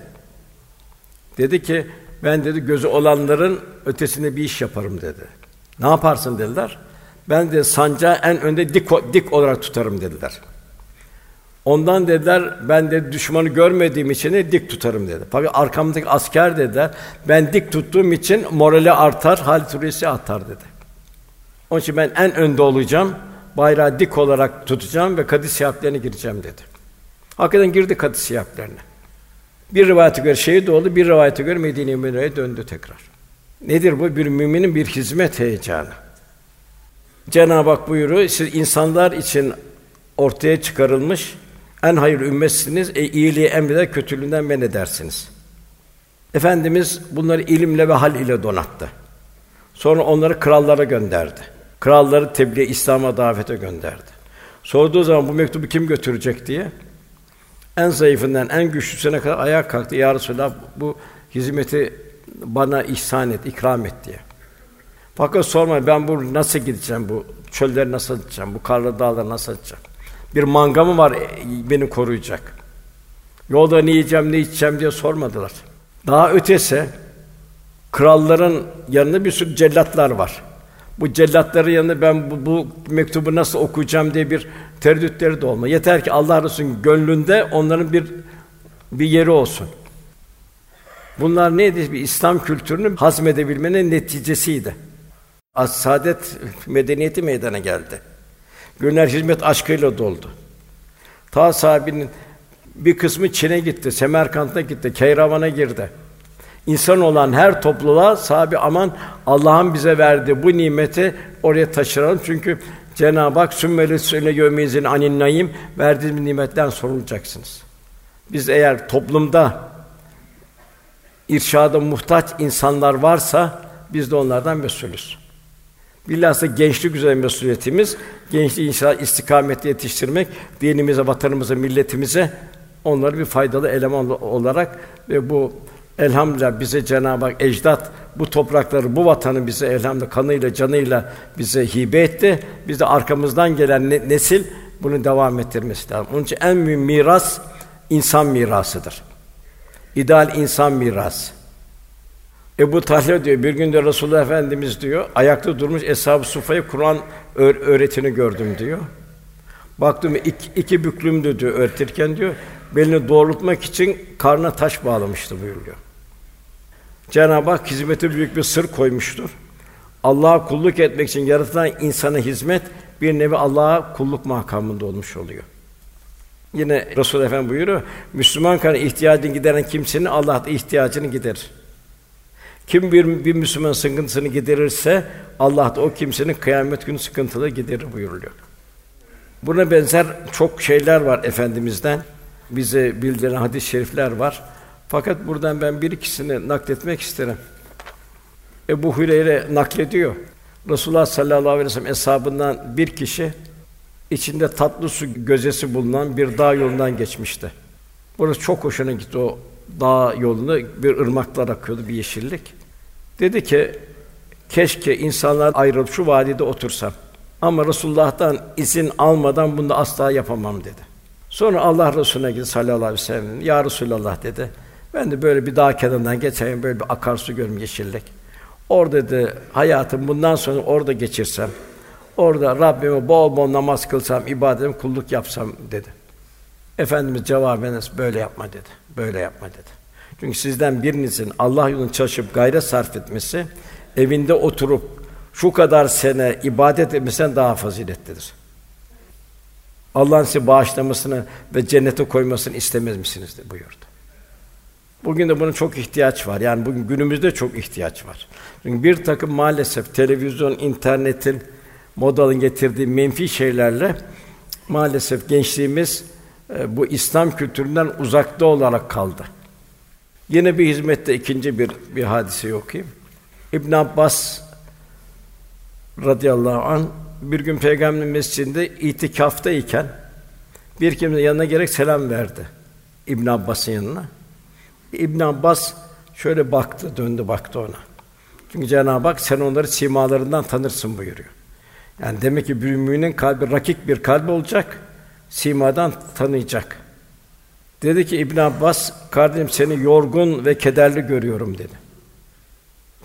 Dedi ki ben dedi gözü olanların ötesinde bir iş yaparım dedi. Ne yaparsın dediler. Ben de sancağı en önde dik dik olarak tutarım dediler. Ondan dediler ben de düşmanı görmediğim için de dik tutarım dedi. Fakat arkamdaki asker dediler ben dik tuttuğum için morali artar, hal turisi atar dedi. Onun için ben en önde olacağım. Bayrağı dik olarak tutacağım ve kadis seyahatlerine gireceğim dedi. Hakikaten girdi katı siyaklarına. Bir rivayete göre şehit oldu, bir rivayete göre Medine-i Münevvere'ye döndü tekrar. Nedir bu? Bir müminin bir hizmet heyecanı. Cenab-ı Hak buyuruyor, siz insanlar için ortaya çıkarılmış en hayır ümmetsiniz, e, iyiliği emreder, kötülüğünden men edersiniz. Efendimiz bunları ilimle ve hal ile donattı. Sonra onları krallara gönderdi. Kralları tebliğ İslam'a davete gönderdi. Sorduğu zaman bu mektubu kim götürecek diye en zayıfından en güçlüsüne kadar ayağa kalktı. Ya Resulallah bu hizmeti bana ihsan et, ikram et diye. Fakat sorma ben bu nasıl gideceğim bu çölleri nasıl gideceğim, bu karlı dağları nasıl gideceğim? Bir manga mı var e, beni koruyacak? Yolda ne yiyeceğim, ne içeceğim diye sormadılar. Daha ötesi kralların yanında bir sürü cellatlar var. Bu cellatların yanında ben bu, bu mektubu nasıl okuyacağım diye bir tereddütleri de olma. Yeter ki Allah Resulü'nün gönlünde onların bir bir yeri olsun. Bunlar neydi? Bir İslam kültürünü hazmedebilmenin neticesiydi. As saadet medeniyeti meydana geldi. Gönüller hizmet aşkıyla doldu. Ta sahabinin bir kısmı Çin'e gitti, Semerkant'a gitti, Keyravan'a girdi. İnsan olan her topluluğa sahibi aman Allah'ın bize verdiği bu nimeti oraya taşıralım. Çünkü Cenab-ı Hak sümmeli söyle yömeyizin anin naim nimetten sorulacaksınız. Biz eğer toplumda irşada muhtaç insanlar varsa biz de onlardan mesulüz. Bilhassa gençlik üzerine mesuliyetimiz, gençliği inşallah istikamette yetiştirmek, dinimize, vatanımıza, milletimize onları bir faydalı eleman olarak ve bu elhamdülillah bize Cenab-ı Hak ecdat bu toprakları, bu vatanı bize elhamdülillah kanıyla, canıyla bize hibe etti. Biz de arkamızdan gelen nesil bunu devam ettirmesi lazım. Onun için en mühim miras insan mirasıdır. İdeal insan mirası. Ebu Talha diyor, bir gün de Resulullah Efendimiz diyor, ayakta durmuş Eshab-ı Sufa'yı Kur'an öğretini gördüm diyor. Baktım iki, iki büklümdü diyor öğretirken diyor, belini doğrultmak için karnına taş bağlamıştı buyuruyor. Cenab-ı Hak hizmete büyük bir sır koymuştur. Allah'a kulluk etmek için yaratılan insana hizmet bir nevi Allah'a kulluk makamında olmuş oluyor. Yine Resul Efendimiz buyuruyor, Müslüman kan ihtiyacını gideren kimsenin Allah da ihtiyacını giderir. Kim bir, bir Müslüman sıkıntısını giderirse Allah da o kimsenin kıyamet günü sıkıntıları giderir buyuruluyor. Buna benzer çok şeyler var efendimizden. Bize bildiren hadis-i şerifler var. Fakat buradan ben bir ikisini nakletmek isterim. Ebu Hüreyre naklediyor. Resulullah sallallahu aleyhi ve sellem eshabından bir kişi içinde tatlı su gözesi bulunan bir dağ yolundan geçmişti. Burası çok hoşuna gitti o dağ yolunda bir ırmaklar akıyordu, bir yeşillik. Dedi ki, keşke insanlar ayrılıp şu vadide otursam. Ama Resulullah'tan izin almadan bunu asla yapamam dedi. Sonra Allah Resulüne gitti sallallahu aleyhi ve sellem. Ya Resulallah dedi. Ben de böyle bir dağ kenarından geçeyim, böyle bir akarsu görüm yeşillik. Orada dedi, hayatım bundan sonra orada geçirsem, orada Rabbime bol bol namaz kılsam, ibadetim, kulluk yapsam dedi. Efendimiz cevaben böyle yapma dedi. Böyle yapma dedi. Çünkü sizden birinizin Allah yolunda çalışıp gayret sarf etmesi, evinde oturup şu kadar sene ibadet etmesinden daha faziletlidir. Allah'ın sizi bağışlamasını ve cennete koymasını istemez misiniz buyurdu. Bugün de bunun çok ihtiyaç var. Yani bugün günümüzde çok ihtiyaç var. Çünkü bir takım maalesef televizyon, internetin, modanın getirdiği menfi şeylerle maalesef gençliğimiz bu İslam kültüründen uzakta olarak kaldı. Yine bir hizmette ikinci bir bir hadise okuyayım. İbn Abbas radıyallahu an bir gün Peygamber mescidinde itikaftayken bir kimse yanına gerek selam verdi. İbn Abbas'ın yanına. İbn Abbas şöyle baktı, döndü baktı ona. Çünkü Cenab-ı Hak sen onları simalarından tanırsın buyuruyor. Yani demek ki bir müminin kalbi rakik bir kalp olacak, simadan tanıyacak. Dedi ki İbn Abbas, kardeşim seni yorgun ve kederli görüyorum dedi.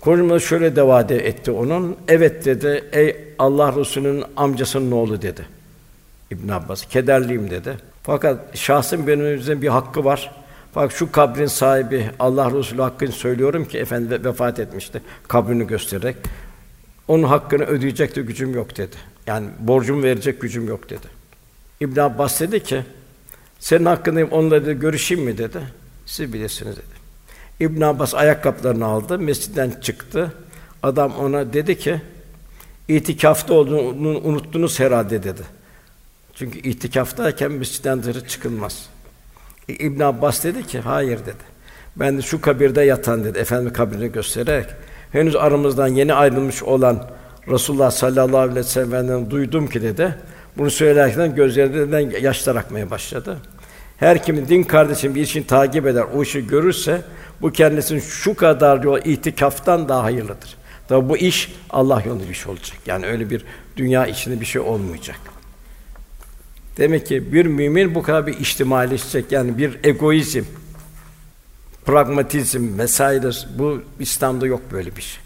Konuşmada şöyle devam etti onun. Evet dedi. Ey Allah Resulü'nün amcasının oğlu dedi. İbn Abbas kederliyim dedi. Fakat şahsın benim üzerinde bir hakkı var. Bak şu kabrin sahibi Allah Resulü hakkını söylüyorum ki efendi vefat etmişti kabrini göstererek. Onun hakkını ödeyecek de gücüm yok dedi. Yani borcumu verecek gücüm yok dedi. İbn Abbas dedi ki Senin hakkında onunla dedi, görüşeyim mi dedi. Siz bilirsiniz dedi. İbn Abbas ayakkabılarını aldı, mescitten çıktı. Adam ona dedi ki, itikafta olduğunu unuttunuz herhalde dedi. Çünkü itikaftayken mescitten dışarı çıkılmaz. E, İbn Abbas dedi ki, hayır dedi. Ben de şu kabirde yatan dedi, Efendi kabrini göstererek, henüz aramızdan yeni ayrılmış olan Resulullah sallallahu aleyhi ve sellem'den duydum ki dedi, bunu söylerken gözlerinden yaşlar akmaya başladı. Her kimin din kardeşim bir işini takip eder, o işi görürse bu kendisinin şu kadar yol itikaftan daha hayırlıdır. Tabi bu iş Allah yolunda bir şey olacak. Yani öyle bir dünya içinde bir şey olmayacak. Demek ki bir mümin bu kadar bir içtimaileşecek. Yani bir egoizm, pragmatizm vesaire bu İslam'da yok böyle bir şey.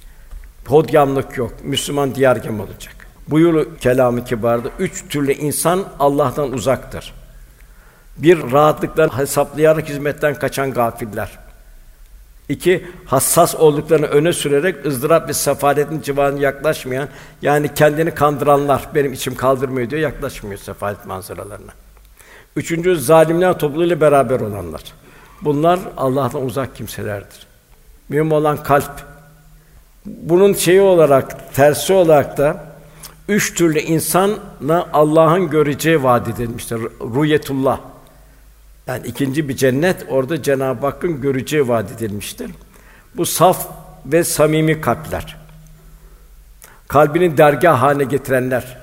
Hodgamlık yok. Müslüman diyargem olacak. Buyur kelamı kibarda üç türlü insan Allah'tan uzaktır. Bir rahatlıkla hesaplayarak hizmetten kaçan gafiller. İki, hassas olduklarını öne sürerek ızdırap ve sefaletin civarına yaklaşmayan, yani kendini kandıranlar, benim içim kaldırmıyor diyor, yaklaşmıyor sefalet manzaralarına. Üçüncü, zalimler topluluğuyla beraber olanlar. Bunlar Allah'tan uzak kimselerdir. Mühim olan kalp. Bunun şeyi olarak, tersi olarak da üç türlü insana Allah'ın göreceği vaat edilmiştir. Ruyetullah. Yani ikinci bir cennet orada Cenab-ı Hakk'ın göreceği vaat edilmiştir. Bu saf ve samimi kalpler. Kalbini dergah haline getirenler.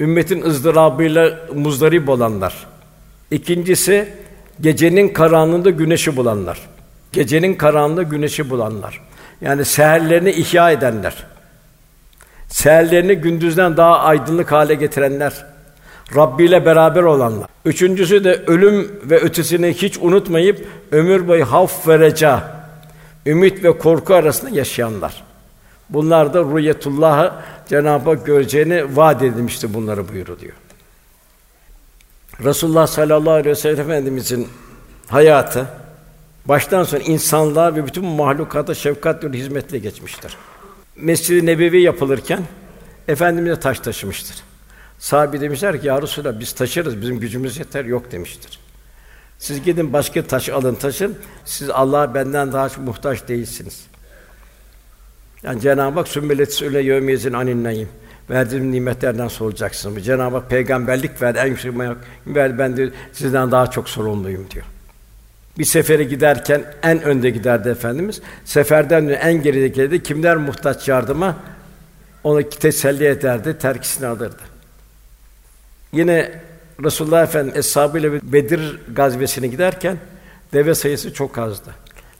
Ümmetin ızdırabıyla muzdarip olanlar. İkincisi gecenin karanlığında güneşi bulanlar. Gecenin karanlığında güneşi bulanlar. Yani seherlerini ihya edenler. Seherlerini gündüzden daha aydınlık hale getirenler. Rabbi ile beraber olanlar. Üçüncüsü de ölüm ve ötesini hiç unutmayıp ömür boyu haf ve ümit ve korku arasında yaşayanlar. Bunlar da rüyetullah'ı Cenab-ı Hak göreceğini vaat edilmişti bunları buyuruluyor. Resulullah sallallahu aleyhi ve sellem Efendimizin hayatı baştan sona insanlığa ve bütün mahlukata şefkat hizmetle geçmiştir. Mescid-i Nebevi yapılırken Efendimiz de taş taşımıştır. Sahabi demişler ki ya Resulallah biz taşırız, bizim gücümüz yeter. Yok demiştir. Siz gidin başka taş alın taşın. Siz Allah'a benden daha çok muhtaç değilsiniz. Yani Cenab-ı Hak sümbeletis öyle yevmiyezin anin Verdiğim nimetlerden soracaksınız. Cenab-ı Hak peygamberlik ver, en yüksek ben de sizden daha çok sorumluyum diyor. Bir sefere giderken en önde giderdi Efendimiz. Seferden en gerideki kimler muhtaç yardıma onu teselli ederdi, terkisini alırdı. Yine Resulullah Efendimiz eshabıyla Bedir gazvesine giderken deve sayısı çok azdı.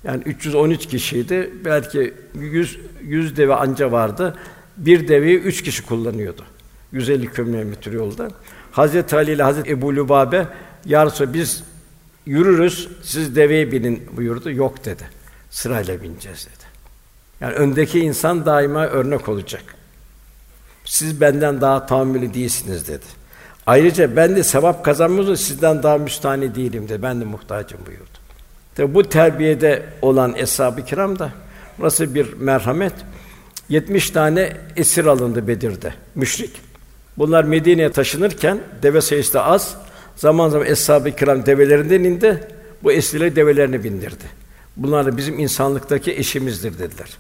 Yani 313 kişiydi. Belki 100 100 deve anca vardı. Bir deveyi üç kişi kullanıyordu. 150 kilometre yolda. Hazreti Ali ile Hazreti Ebu Lübabe "Ya biz yürürüz, siz deveye binin." buyurdu. "Yok." dedi. "Sırayla bineceğiz." dedi. Yani öndeki insan daima örnek olacak. Siz benden daha tahammülü değilsiniz dedi. Ayrıca ben de sevap kazanmıyorsa sizden daha müstahni değilim de ben de muhtacım buyurdu. Tabi bu terbiyede olan eshab-ı kiram da nasıl bir merhamet 70 tane esir alındı Bedir'de müşrik. Bunlar Medine'ye taşınırken deve sayısı da az. Zaman zaman eshab-ı kiram develerinden indi. Bu esirleri develerine bindirdi. Bunlar da bizim insanlıktaki eşimizdir dediler.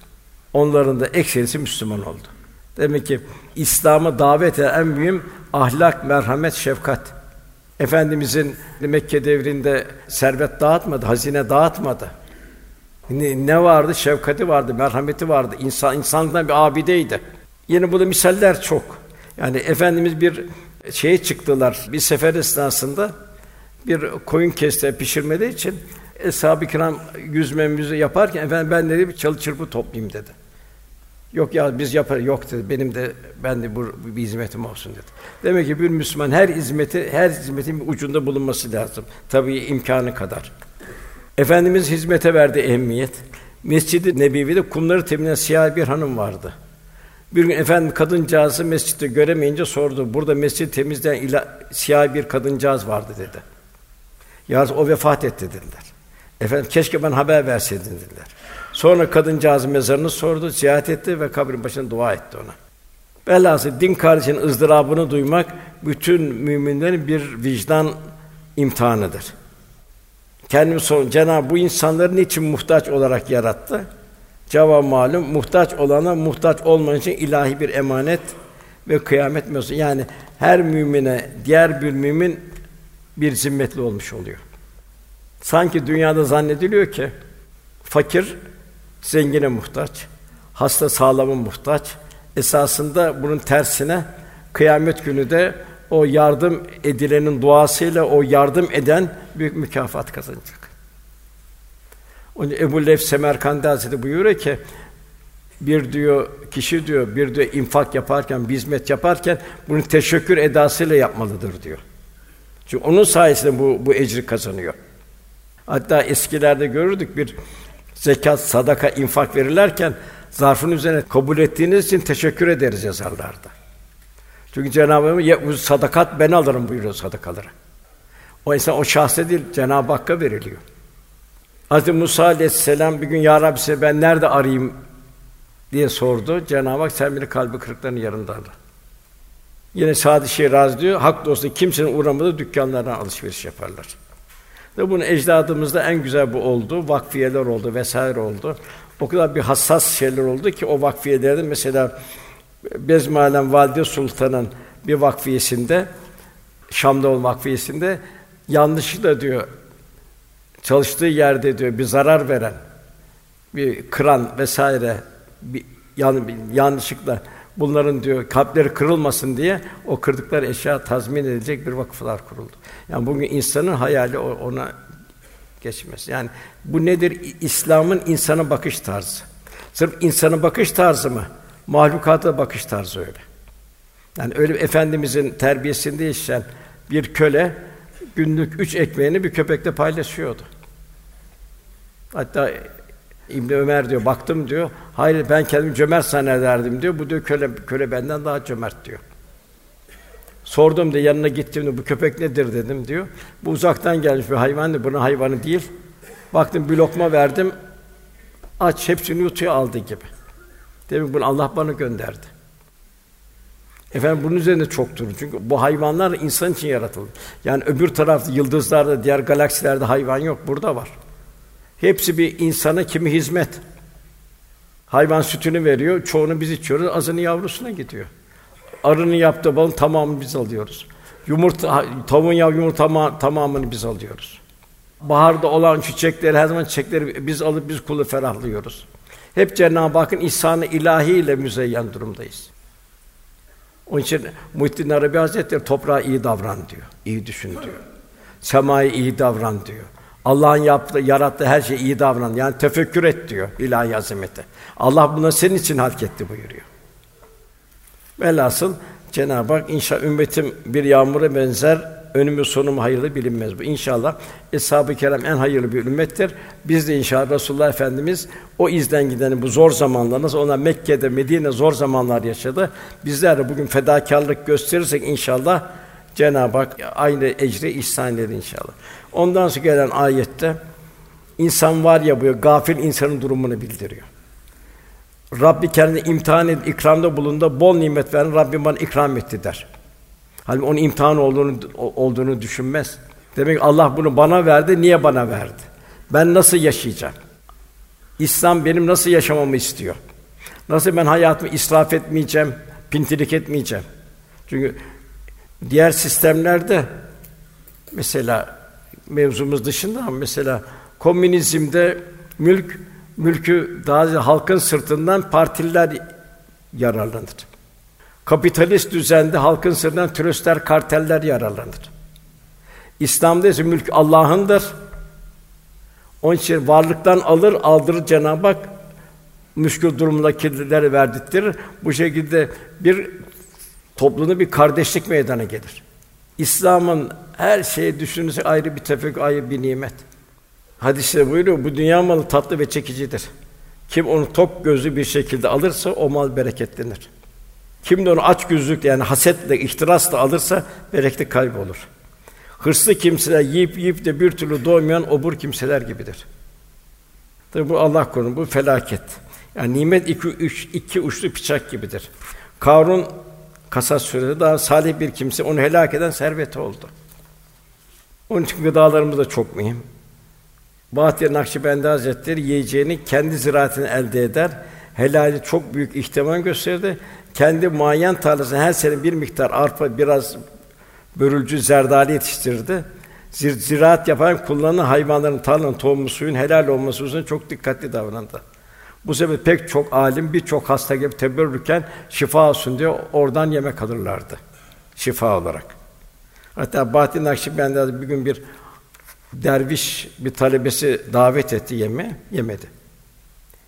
Onların da ekserisi Müslüman oldu. Demek ki İslam'a davet eden en mühim ahlak, merhamet, şefkat. Efendimizin Mekke devrinde servet dağıtmadı, hazine dağıtmadı. Ne, ne vardı? Şefkati vardı, merhameti vardı. İnsan insanlıktan bir abideydi. Yine burada misaller çok. Yani efendimiz bir şeye çıktılar. Bir sefer esnasında bir koyun kesti pişirmediği için eshab-ı kiram yüzmemizi yaparken efendim ben dedi bir çalı çırpı toplayayım dedi. Yok ya biz yapar yok dedi. Benim de ben de bu bir hizmetim olsun dedi. Demek ki bir Müslüman her hizmeti her hizmetin bir ucunda bulunması lazım. Tabii imkanı kadar. Efendimiz hizmete verdi ehemmiyet. Mescid-i Nebevi'de kumları temizleyen siyah bir hanım vardı. Bir gün efendim kadıncağızı mescitte göremeyince sordu. Burada mescid temizleyen ila, siyah bir kadıncağız vardı dedi. Ya o vefat etti dediler. Efendim keşke ben haber verseydin dediler. Sonra kadıncağızın mezarını sordu, ziyaret etti ve kabrin başına dua etti ona. Velhâsıl din kardeşinin ızdırabını duymak bütün müminlerin bir vicdan imtihanıdır. Kendimi sor, Cenab-ı bu insanları niçin muhtaç olarak yarattı? Cevap malum, muhtaç olana muhtaç olmayan için ilahi bir emanet ve kıyamet mevzusu. Yani her mümine diğer bir mümin bir zimmetli olmuş oluyor. Sanki dünyada zannediliyor ki fakir zengine muhtaç, hasta sağlama muhtaç. Esasında bunun tersine kıyamet günü de o yardım edilenin duasıyla o yardım eden büyük mükafat kazanacak. Onun Ebu Lef Semerkandi Hazretleri buyuruyor ki bir diyor kişi diyor bir diyor infak yaparken, bir hizmet yaparken bunu teşekkür edasıyla yapmalıdır diyor. Çünkü onun sayesinde bu bu ecri kazanıyor. Hatta eskilerde görürdük bir zekat, sadaka, infak verirlerken zarfın üzerine kabul ettiğiniz için teşekkür ederiz yazarlardı. Çünkü Cenab-ı Hak ya, bu sadakat ben alırım buyuruyor sadakaları. O insan o şahse değil Cenab-ı Hakk'a veriliyor. Hazreti Musa aleyhisselam bir gün ya Rabbi size ben nerede arayayım diye sordu. Cenab-ı Hak sen beni kalbi kırıklarının yanında ara. Yine Sadi Şiraz diyor, hak dostu kimsenin uğramadığı dükkanlardan alışveriş yaparlar. Ve bunun ecdadımızda en güzel bu oldu. Vakfiyeler oldu vesaire oldu. O kadar bir hassas şeyler oldu ki o vakfiyelerde mesela Bezmalem Valide Sultan'ın bir vakfiyesinde Şam'da olan vakfiyesinde yanlışlıkla diyor çalıştığı yerde diyor bir zarar veren bir kıran vesaire bir yan, yanlışlıkla bunların diyor kalpleri kırılmasın diye o kırdıkları eşya tazmin edilecek bir vakıflar kuruldu. Yani bugün insanın hayali ona geçmez. Yani bu nedir? İslam'ın insana bakış tarzı. Sırf insana bakış tarzı mı? Mahlukata bakış tarzı öyle. Yani öyle efendimizin terbiyesinde yetişen bir köle günlük üç ekmeğini bir köpekle paylaşıyordu. Hatta İbn Ömer diyor, baktım diyor. Hayır ben kendimi cömert zannederdim diyor. Bu diyor köle köle benden daha cömert diyor. Sordum da yanına gittim bu köpek nedir dedim diyor. Bu uzaktan gelmiş bir hayvan bunun hayvanı değil. Baktım bir lokma verdim. Aç hepsini yutuyor aldı gibi. Demek bunu Allah bana gönderdi. Efendim bunun üzerinde çok durun. Çünkü bu hayvanlar insan için yaratıldı. Yani öbür tarafta yıldızlarda, diğer galaksilerde hayvan yok, burada var. Hepsi bir insana kimi hizmet. Hayvan sütünü veriyor, çoğunu biz içiyoruz, azını yavrusuna gidiyor. Arının yaptığı balın tamamını biz alıyoruz. Yumurta, tavuğun yav yumurta tamamını biz alıyoruz. Baharda olan çiçekleri, her zaman çiçekleri biz alıp biz kulu ferahlıyoruz. Hep Cenab-ı Hakk'ın ihsanı ilahi ile müzeyyen durumdayız. Onun için Muhittin Arabi Hazretleri toprağa iyi davran diyor. iyi düşün diyor. Semaya iyi davran diyor. Allah'ın yaptığı, yarattığı her şey iyi davran. Yani tefekkür et diyor ilahi azamete. Allah bunu senin için hak etti buyuruyor. Velhasıl Cenab-ı Hak inşa ümmetim bir yağmura benzer önümü sonumu hayırlı bilinmez bu. İnşallah eshab-ı kiram en hayırlı bir ümmettir. Biz de inşallah Resulullah Efendimiz o izden gideni bu zor zamanlar nasıl ona Mekke'de, Medine zor zamanlar yaşadı. Bizler de bugün fedakarlık gösterirsek inşallah Cenab-ı Hak aynı ecri ihsan eder inşallah. Ondan sonra gelen ayette insan var ya bu gafil insanın durumunu bildiriyor. Rabbi kendini imtihan edip ikramda bulundu, bol nimet veren Rabbim bana ikram etti der. Halbuki onun imtihan olduğunu olduğunu düşünmez. Demek Allah bunu bana verdi, niye bana verdi? Ben nasıl yaşayacağım? İslam benim nasıl yaşamamı istiyor? Nasıl ben hayatımı israf etmeyeceğim, pintilik etmeyeceğim? Çünkü diğer sistemlerde mesela mevzumuz dışında ama mesela komünizmde mülk mülkü daha halkın sırtından partililer yararlanır. Kapitalist düzende halkın sırtından tröstler, karteller yararlanır. İslam'da ise mülk Allah'ındır. Onun için varlıktan alır, aldırır Cenab-ı Hak müşkül durumdakileri verdiktirir. Bu şekilde bir toplumda bir kardeşlik meydana gelir. İslam'ın her şeyi düşünürse ayrı bir tefekkür, ayrı bir nimet. Hadiste buyuruyor, bu dünya malı tatlı ve çekicidir. Kim onu tok gözlü bir şekilde alırsa o mal bereketlenir. Kim de onu aç gözlükle yani hasetle, ihtirasla alırsa bereketli kalp olur. Hırslı kimseler yiyip yiyip de bir türlü doymayan obur kimseler gibidir. Tabi bu Allah korusun, bu felaket. Yani nimet iki, üç, iki uçlu bıçak gibidir. Karun Kasas suresi daha salih bir kimse onu helak eden serveti oldu. Onun için gıdalarımız da çok mühim. Bahattin Nakşibendi Hazretleri yiyeceğini kendi ziraatini elde eder. Helali çok büyük ihtimam gösterdi. Kendi muayyen tarlasına her sene bir miktar arpa, biraz börülcü zerdali yetiştirdi. Zir, ziraat yapan kullanılan hayvanların tarlanın tohumu suyun helal olması üzerine çok dikkatli davrandı. Bu sebeple pek çok alim birçok hasta gibi teberrüken şifa olsun diye oradan yemek alırlardı. Şifa olarak. Hatta Bahattin Nakşibendi bir gün bir derviş bir talebesi davet etti yeme, yemedi.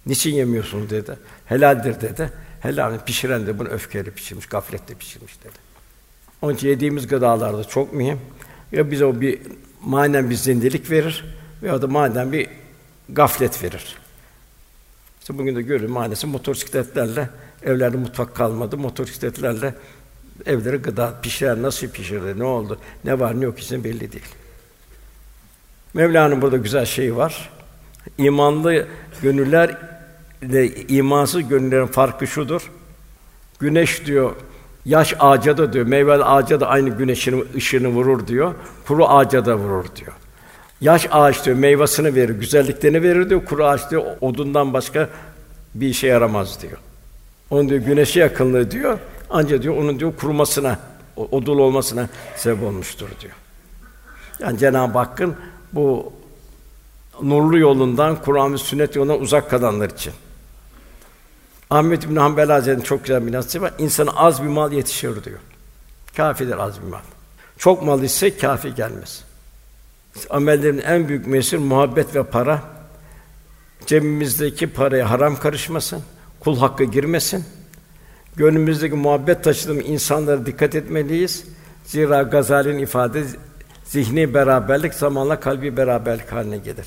Niçin yemiyorsun dedi. Helaldir dedi. Helal pişiren de bunu öfkeyle pişirmiş, gafletle pişirmiş dedi. Onun için yediğimiz gıdalarda çok mühim. Ya bize o bir manen bir zindelik verir veya da manen bir gaflet verir. İşte bugün de görüyorum maalesef motosikletlerle evlerde mutfak kalmadı. Motosikletlerle evlere gıda pişiren nasıl pişirdi, ne oldu, ne var ne yok için belli değil. Mevla'nın burada güzel şeyi var. İmanlı gönüller ile imansız gönüllerin farkı şudur. Güneş diyor yaş ağaca da diyor, meyveli ağaca da aynı güneşin ışığını vurur diyor. Kuru ağaca da vurur diyor. Yaş ağaç diyor meyvasını verir, güzelliklerini verir diyor. Kuru ağaç diyor odundan başka bir işe yaramaz diyor. Onun diyor güneşe yakınlığı diyor. Ancak diyor onun diyor kurumasına, odul olmasına sebep olmuştur diyor. Yani Cenab-ı Hakk'ın bu nurlu yolundan, Kur'an ve sünnet yolundan uzak kalanlar için. Ahmet bin Hanbel Hazretleri'nin çok güzel bir nasihati var. İnsana az bir mal yetişir diyor. Kafidir az bir mal. Çok mal ise kafi gelmez. Amellerin en büyük mesir muhabbet ve para. Cebimizdeki paraya haram karışmasın, kul hakkı girmesin. Gönlümüzdeki muhabbet taşıdığımız insanlara dikkat etmeliyiz. Zira Gazali'nin ifade zihni beraberlik zamanla kalbi beraberlik haline gelir.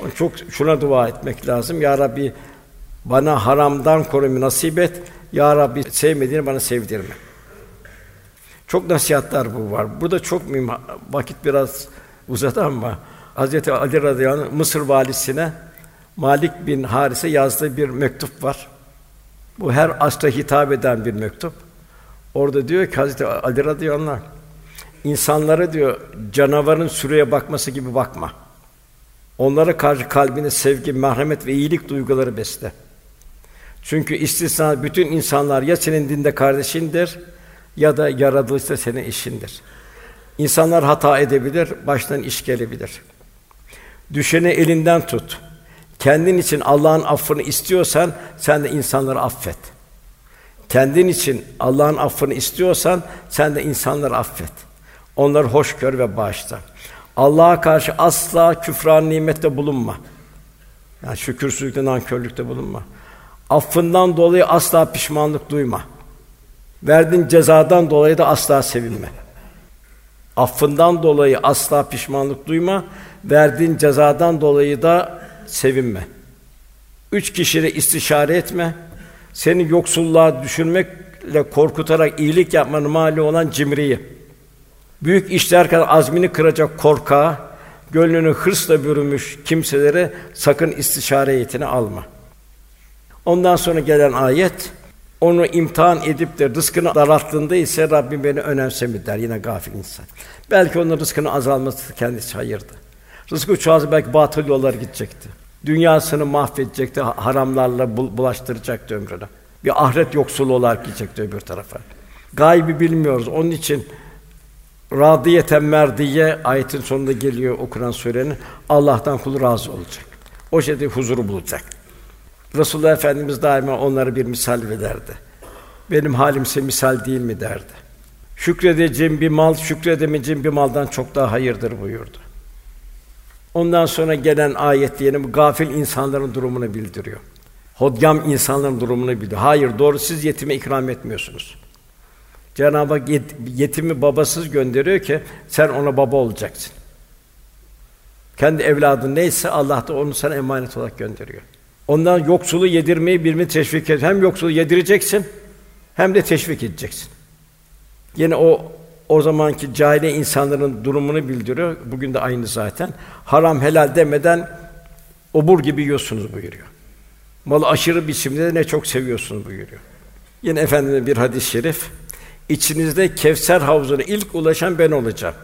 Onun çok şuna dua etmek lazım. Ya Rabbi bana haramdan korumayı nasip et. Ya Rabbi sevmediğini bana sevdirme. Çok nasihatler bu var. Burada çok mühim. Vakit biraz uzadı ama Hazreti Ali radıyallahu anh, Mısır valisine Malik bin Haris'e yazdığı bir mektup var. Bu her asra hitap eden bir mektup. Orada diyor ki Hazreti Ali radıyallahu insanlara diyor canavarın sürüye bakması gibi bakma. Onlara karşı kalbine sevgi, merhamet ve iyilik duyguları besle. Çünkü istisna bütün insanlar ya senin dinde kardeşindir ya da yaratılışta senin eşindir. İnsanlar hata edebilir, baştan iş gelebilir. Düşeni elinden tut. Kendin için Allah'ın affını istiyorsan sen de insanları affet. Kendin için Allah'ın affını istiyorsan sen de insanları affet. Onları hoş gör ve bağışla. Allah'a karşı asla küfran nimette bulunma. Yani şükürsüzlükte, nankörlükte bulunma. Affından dolayı asla pişmanlık duyma. Verdiğin cezadan dolayı da asla sevinme. Affından dolayı asla pişmanlık duyma. Verdiğin cezadan dolayı da sevinme. Üç kişiyle istişare etme. Seni yoksulluğa düşürmekle korkutarak iyilik yapmanın mali olan cimriyi. Büyük işler kadar azmini kıracak korkağı, gönlünü hırsla bürümüş kimselere sakın istişare heyetine alma. Ondan sonra gelen ayet onu imtihan edip de rızkını daralttığında ise Rabbim beni önemsemi der yine gafil insan. Belki onun rızkının azalması kendisi hayırdı. Rızkı çoğalsa belki batıl yollar gidecekti. Dünyasını mahvedecekti, haramlarla bulaştıracaktı ömrünü. Bir ahiret yoksulu olarak gidecekti öbür tarafa. Gaybi bilmiyoruz. Onun için radiyeten merdiye ayetin sonunda geliyor okunan surenin Allah'tan kulu razı olacak. O şekilde huzuru bulacak. Resulullah Efendimiz daima onlara bir misal verirdi. Benim halimse misal değil mi derdi. Şükredeceğim bir mal, şükredemeyeceğim bir maldan çok daha hayırdır buyurdu. Ondan sonra gelen ayet diyelim gafil insanların durumunu bildiriyor. Hodgam insanların durumunu bildiriyor. Hayır, doğru siz yetime ikram etmiyorsunuz. Cenab-ı Hak yetimi babasız gönderiyor ki sen ona baba olacaksın. Kendi evladın neyse Allah da onu sana emanet olarak gönderiyor. Ondan yoksulu yedirmeyi birbirini teşvik et. Hem yoksulu yedireceksin hem de teşvik edeceksin. Yine o o zamanki cahiliye insanların durumunu bildiriyor. Bugün de aynı zaten. Haram helal demeden obur gibi yiyorsunuz buyuruyor. Malı aşırı biçimde ne çok seviyorsunuz buyuruyor. Yine efendimiz bir hadis-i şerif. İçinizde Kevser havuzuna ilk ulaşan ben olacağım.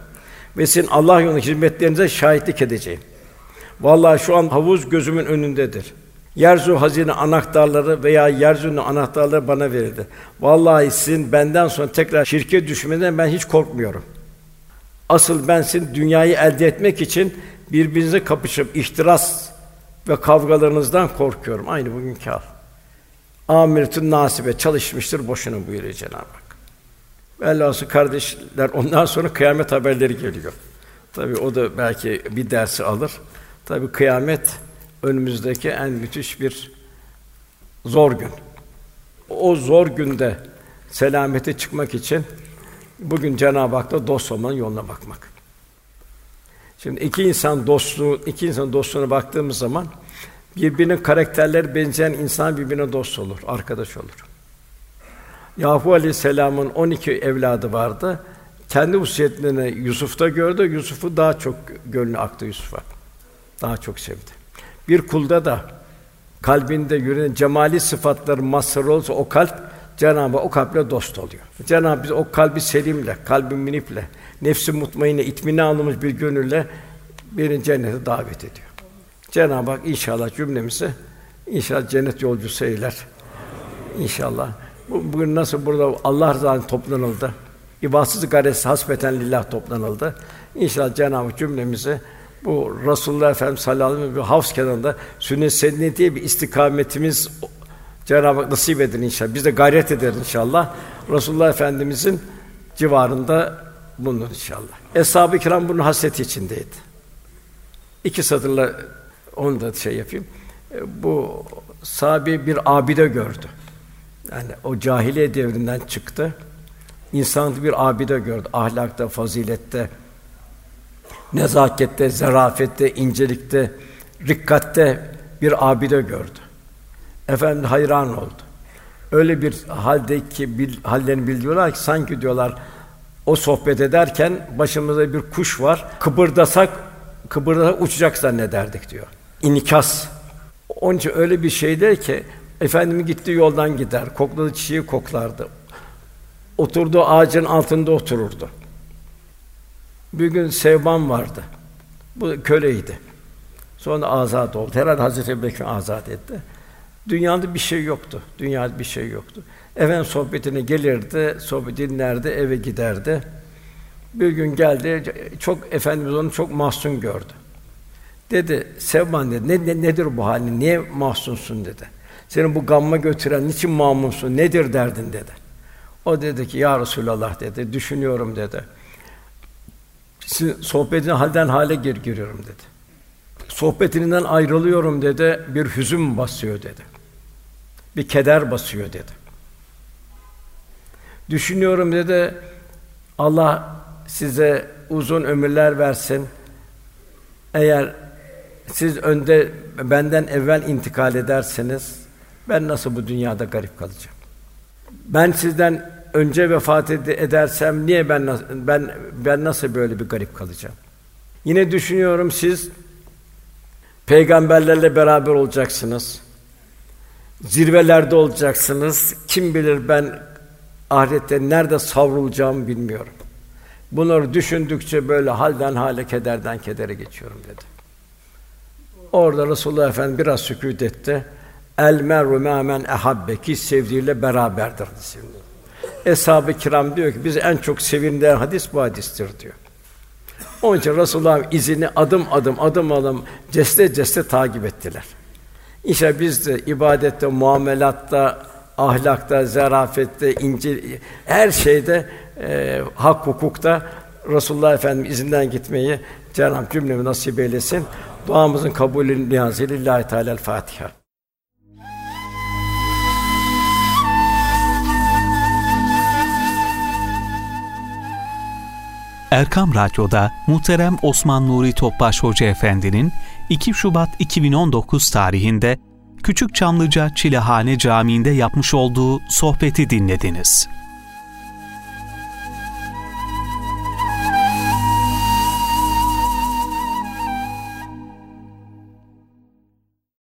ve sizin Allah yolunda hizmetlerinize şahitlik edeceğim. Vallahi şu an havuz gözümün önündedir. Yerzu hazine anahtarları veya yeryüzünün anahtarları bana verildi. Vallahi sizin benden sonra tekrar şirke düşmeden ben hiç korkmuyorum. Asıl ben sizin dünyayı elde etmek için birbirinize kapışıp ihtiras ve kavgalarınızdan korkuyorum. Aynı bugünkü hal. Amiretün nasibe çalışmıştır boşuna buyuruyor Cenab-ı Hak. Velhâsıl kardeşler ondan sonra kıyamet haberleri geliyor. Tabii o da belki bir dersi alır. Tabii kıyamet önümüzdeki en müthiş bir zor gün. O zor günde selamete çıkmak için bugün Cenab-ı Hak'ta dost olmanın yoluna bakmak. Şimdi iki insan dostluğu, iki insan dostluğuna baktığımız zaman birbirinin karakterleri benzeyen insan birbirine dost olur, arkadaş olur. Yakup Aleyhisselam'ın 12 evladı vardı. Kendi hususiyetlerini Yusuf'ta gördü. Yusuf'u daha çok gönlü aktı Yusuf'a. Daha çok sevdi. Bir kulda da kalbinde yürüyen cemali sıfatları mazhar olsa o kalp Cenab-ı o kalple dost oluyor. Cenab-ı biz o kalbi selimle, kalbi miniple, nefsi mutmainne, itmini almış bir gönülle beni cennete davet ediyor. Cenab-ı Hak inşallah cümlemizi inşallah cennet yolcusu eyler. İnşallah. Bugün nasıl burada Allah rızası toplanıldı. İbadsız gayresi hasbeten lillah toplanıldı. İnşallah Cenab-ı Hak cümlemizi bu Resulullah Efendimiz sallallahu aleyhi ve sellem havz kenarında sünnet senedi diye bir istikametimiz Cenab-ı Hak nasip eder inşallah. Biz de gayret ederiz inşallah. Resulullah Efendimizin civarında bulunur inşallah. Eshab-ı kiram bunun hasreti içindeydi. İki satırla onu da şey yapayım. E, bu sahabi bir abide gördü. Yani o cahiliye devrinden çıktı. İnsan bir abide gördü. Ahlakta, fazilette, nezakette, zarafette, incelikte, rikkatte bir abide gördü. Efendim hayran oldu. Öyle bir haldeki bil, hallerini biliyorlar ki sanki diyorlar o sohbet ederken başımızda bir kuş var. Kıpırdasak kıpırdasak uçacak zannederdik diyor. İnikas. Onun için öyle bir şeydir ki efendim gitti yoldan gider. Kokladı çiçeği koklardı. Oturduğu ağacın altında otururdu. Bir gün Sevban vardı. Bu köleydi. Sonra azat oldu. Herhalde Hazreti Ebubekir azat etti. Dünyada bir şey yoktu. Dünyada bir şey yoktu. Efendim sohbetine gelirdi, sohbet dinlerdi, eve giderdi. Bir gün geldi, çok Efendimiz onu çok mahzun gördü. Dedi, Sevban dedi, ne, ne, nedir bu halin, niye mahzunsun dedi. Senin bu gamma götüren, niçin mamumsun, nedir derdin dedi. O dedi ki, ya Resulallah dedi, düşünüyorum dedi. Sizin sohbetin halden hale gir giriyorum dedi. Sohbetinden ayrılıyorum dedi, bir hüzün basıyor dedi. Bir keder basıyor dedi. Düşünüyorum dedi, Allah size uzun ömürler versin. Eğer siz önde benden evvel intikal ederseniz ben nasıl bu dünyada garip kalacağım? Ben sizden önce vefat edersem niye ben ben ben nasıl böyle bir garip kalacağım? Yine düşünüyorum siz peygamberlerle beraber olacaksınız. Zirvelerde olacaksınız. Kim bilir ben ahirette nerede savrulacağımı bilmiyorum. Bunları düşündükçe böyle halden hale, kederden kedere geçiyorum dedi. Orada Resulullah Efendimiz biraz sükût etti. El meru men ehabbe ki sevdiğiyle beraberdir şimdi. Eshab-ı kiram diyor ki biz en çok sevindiren hadis bu hadistir diyor. Onun için Resulullah'ın izini adım adım adım adım ceste ceste takip ettiler. İşte biz de ibadette, muamelatta, ahlakta, zarafette, ince her şeyde e, hak hukukta Resulullah Efendimiz izinden gitmeyi Cenab-ı cümlemi nasip eylesin. Duamızın kabulü niyazıyla Lillahi Teala Fatiha. Erkam Radyo'da muhterem Osman Nuri Topbaş Hoca Efendi'nin 2 Şubat 2019 tarihinde Küçük Çamlıca Çilehane Camii'nde yapmış olduğu sohbeti dinlediniz.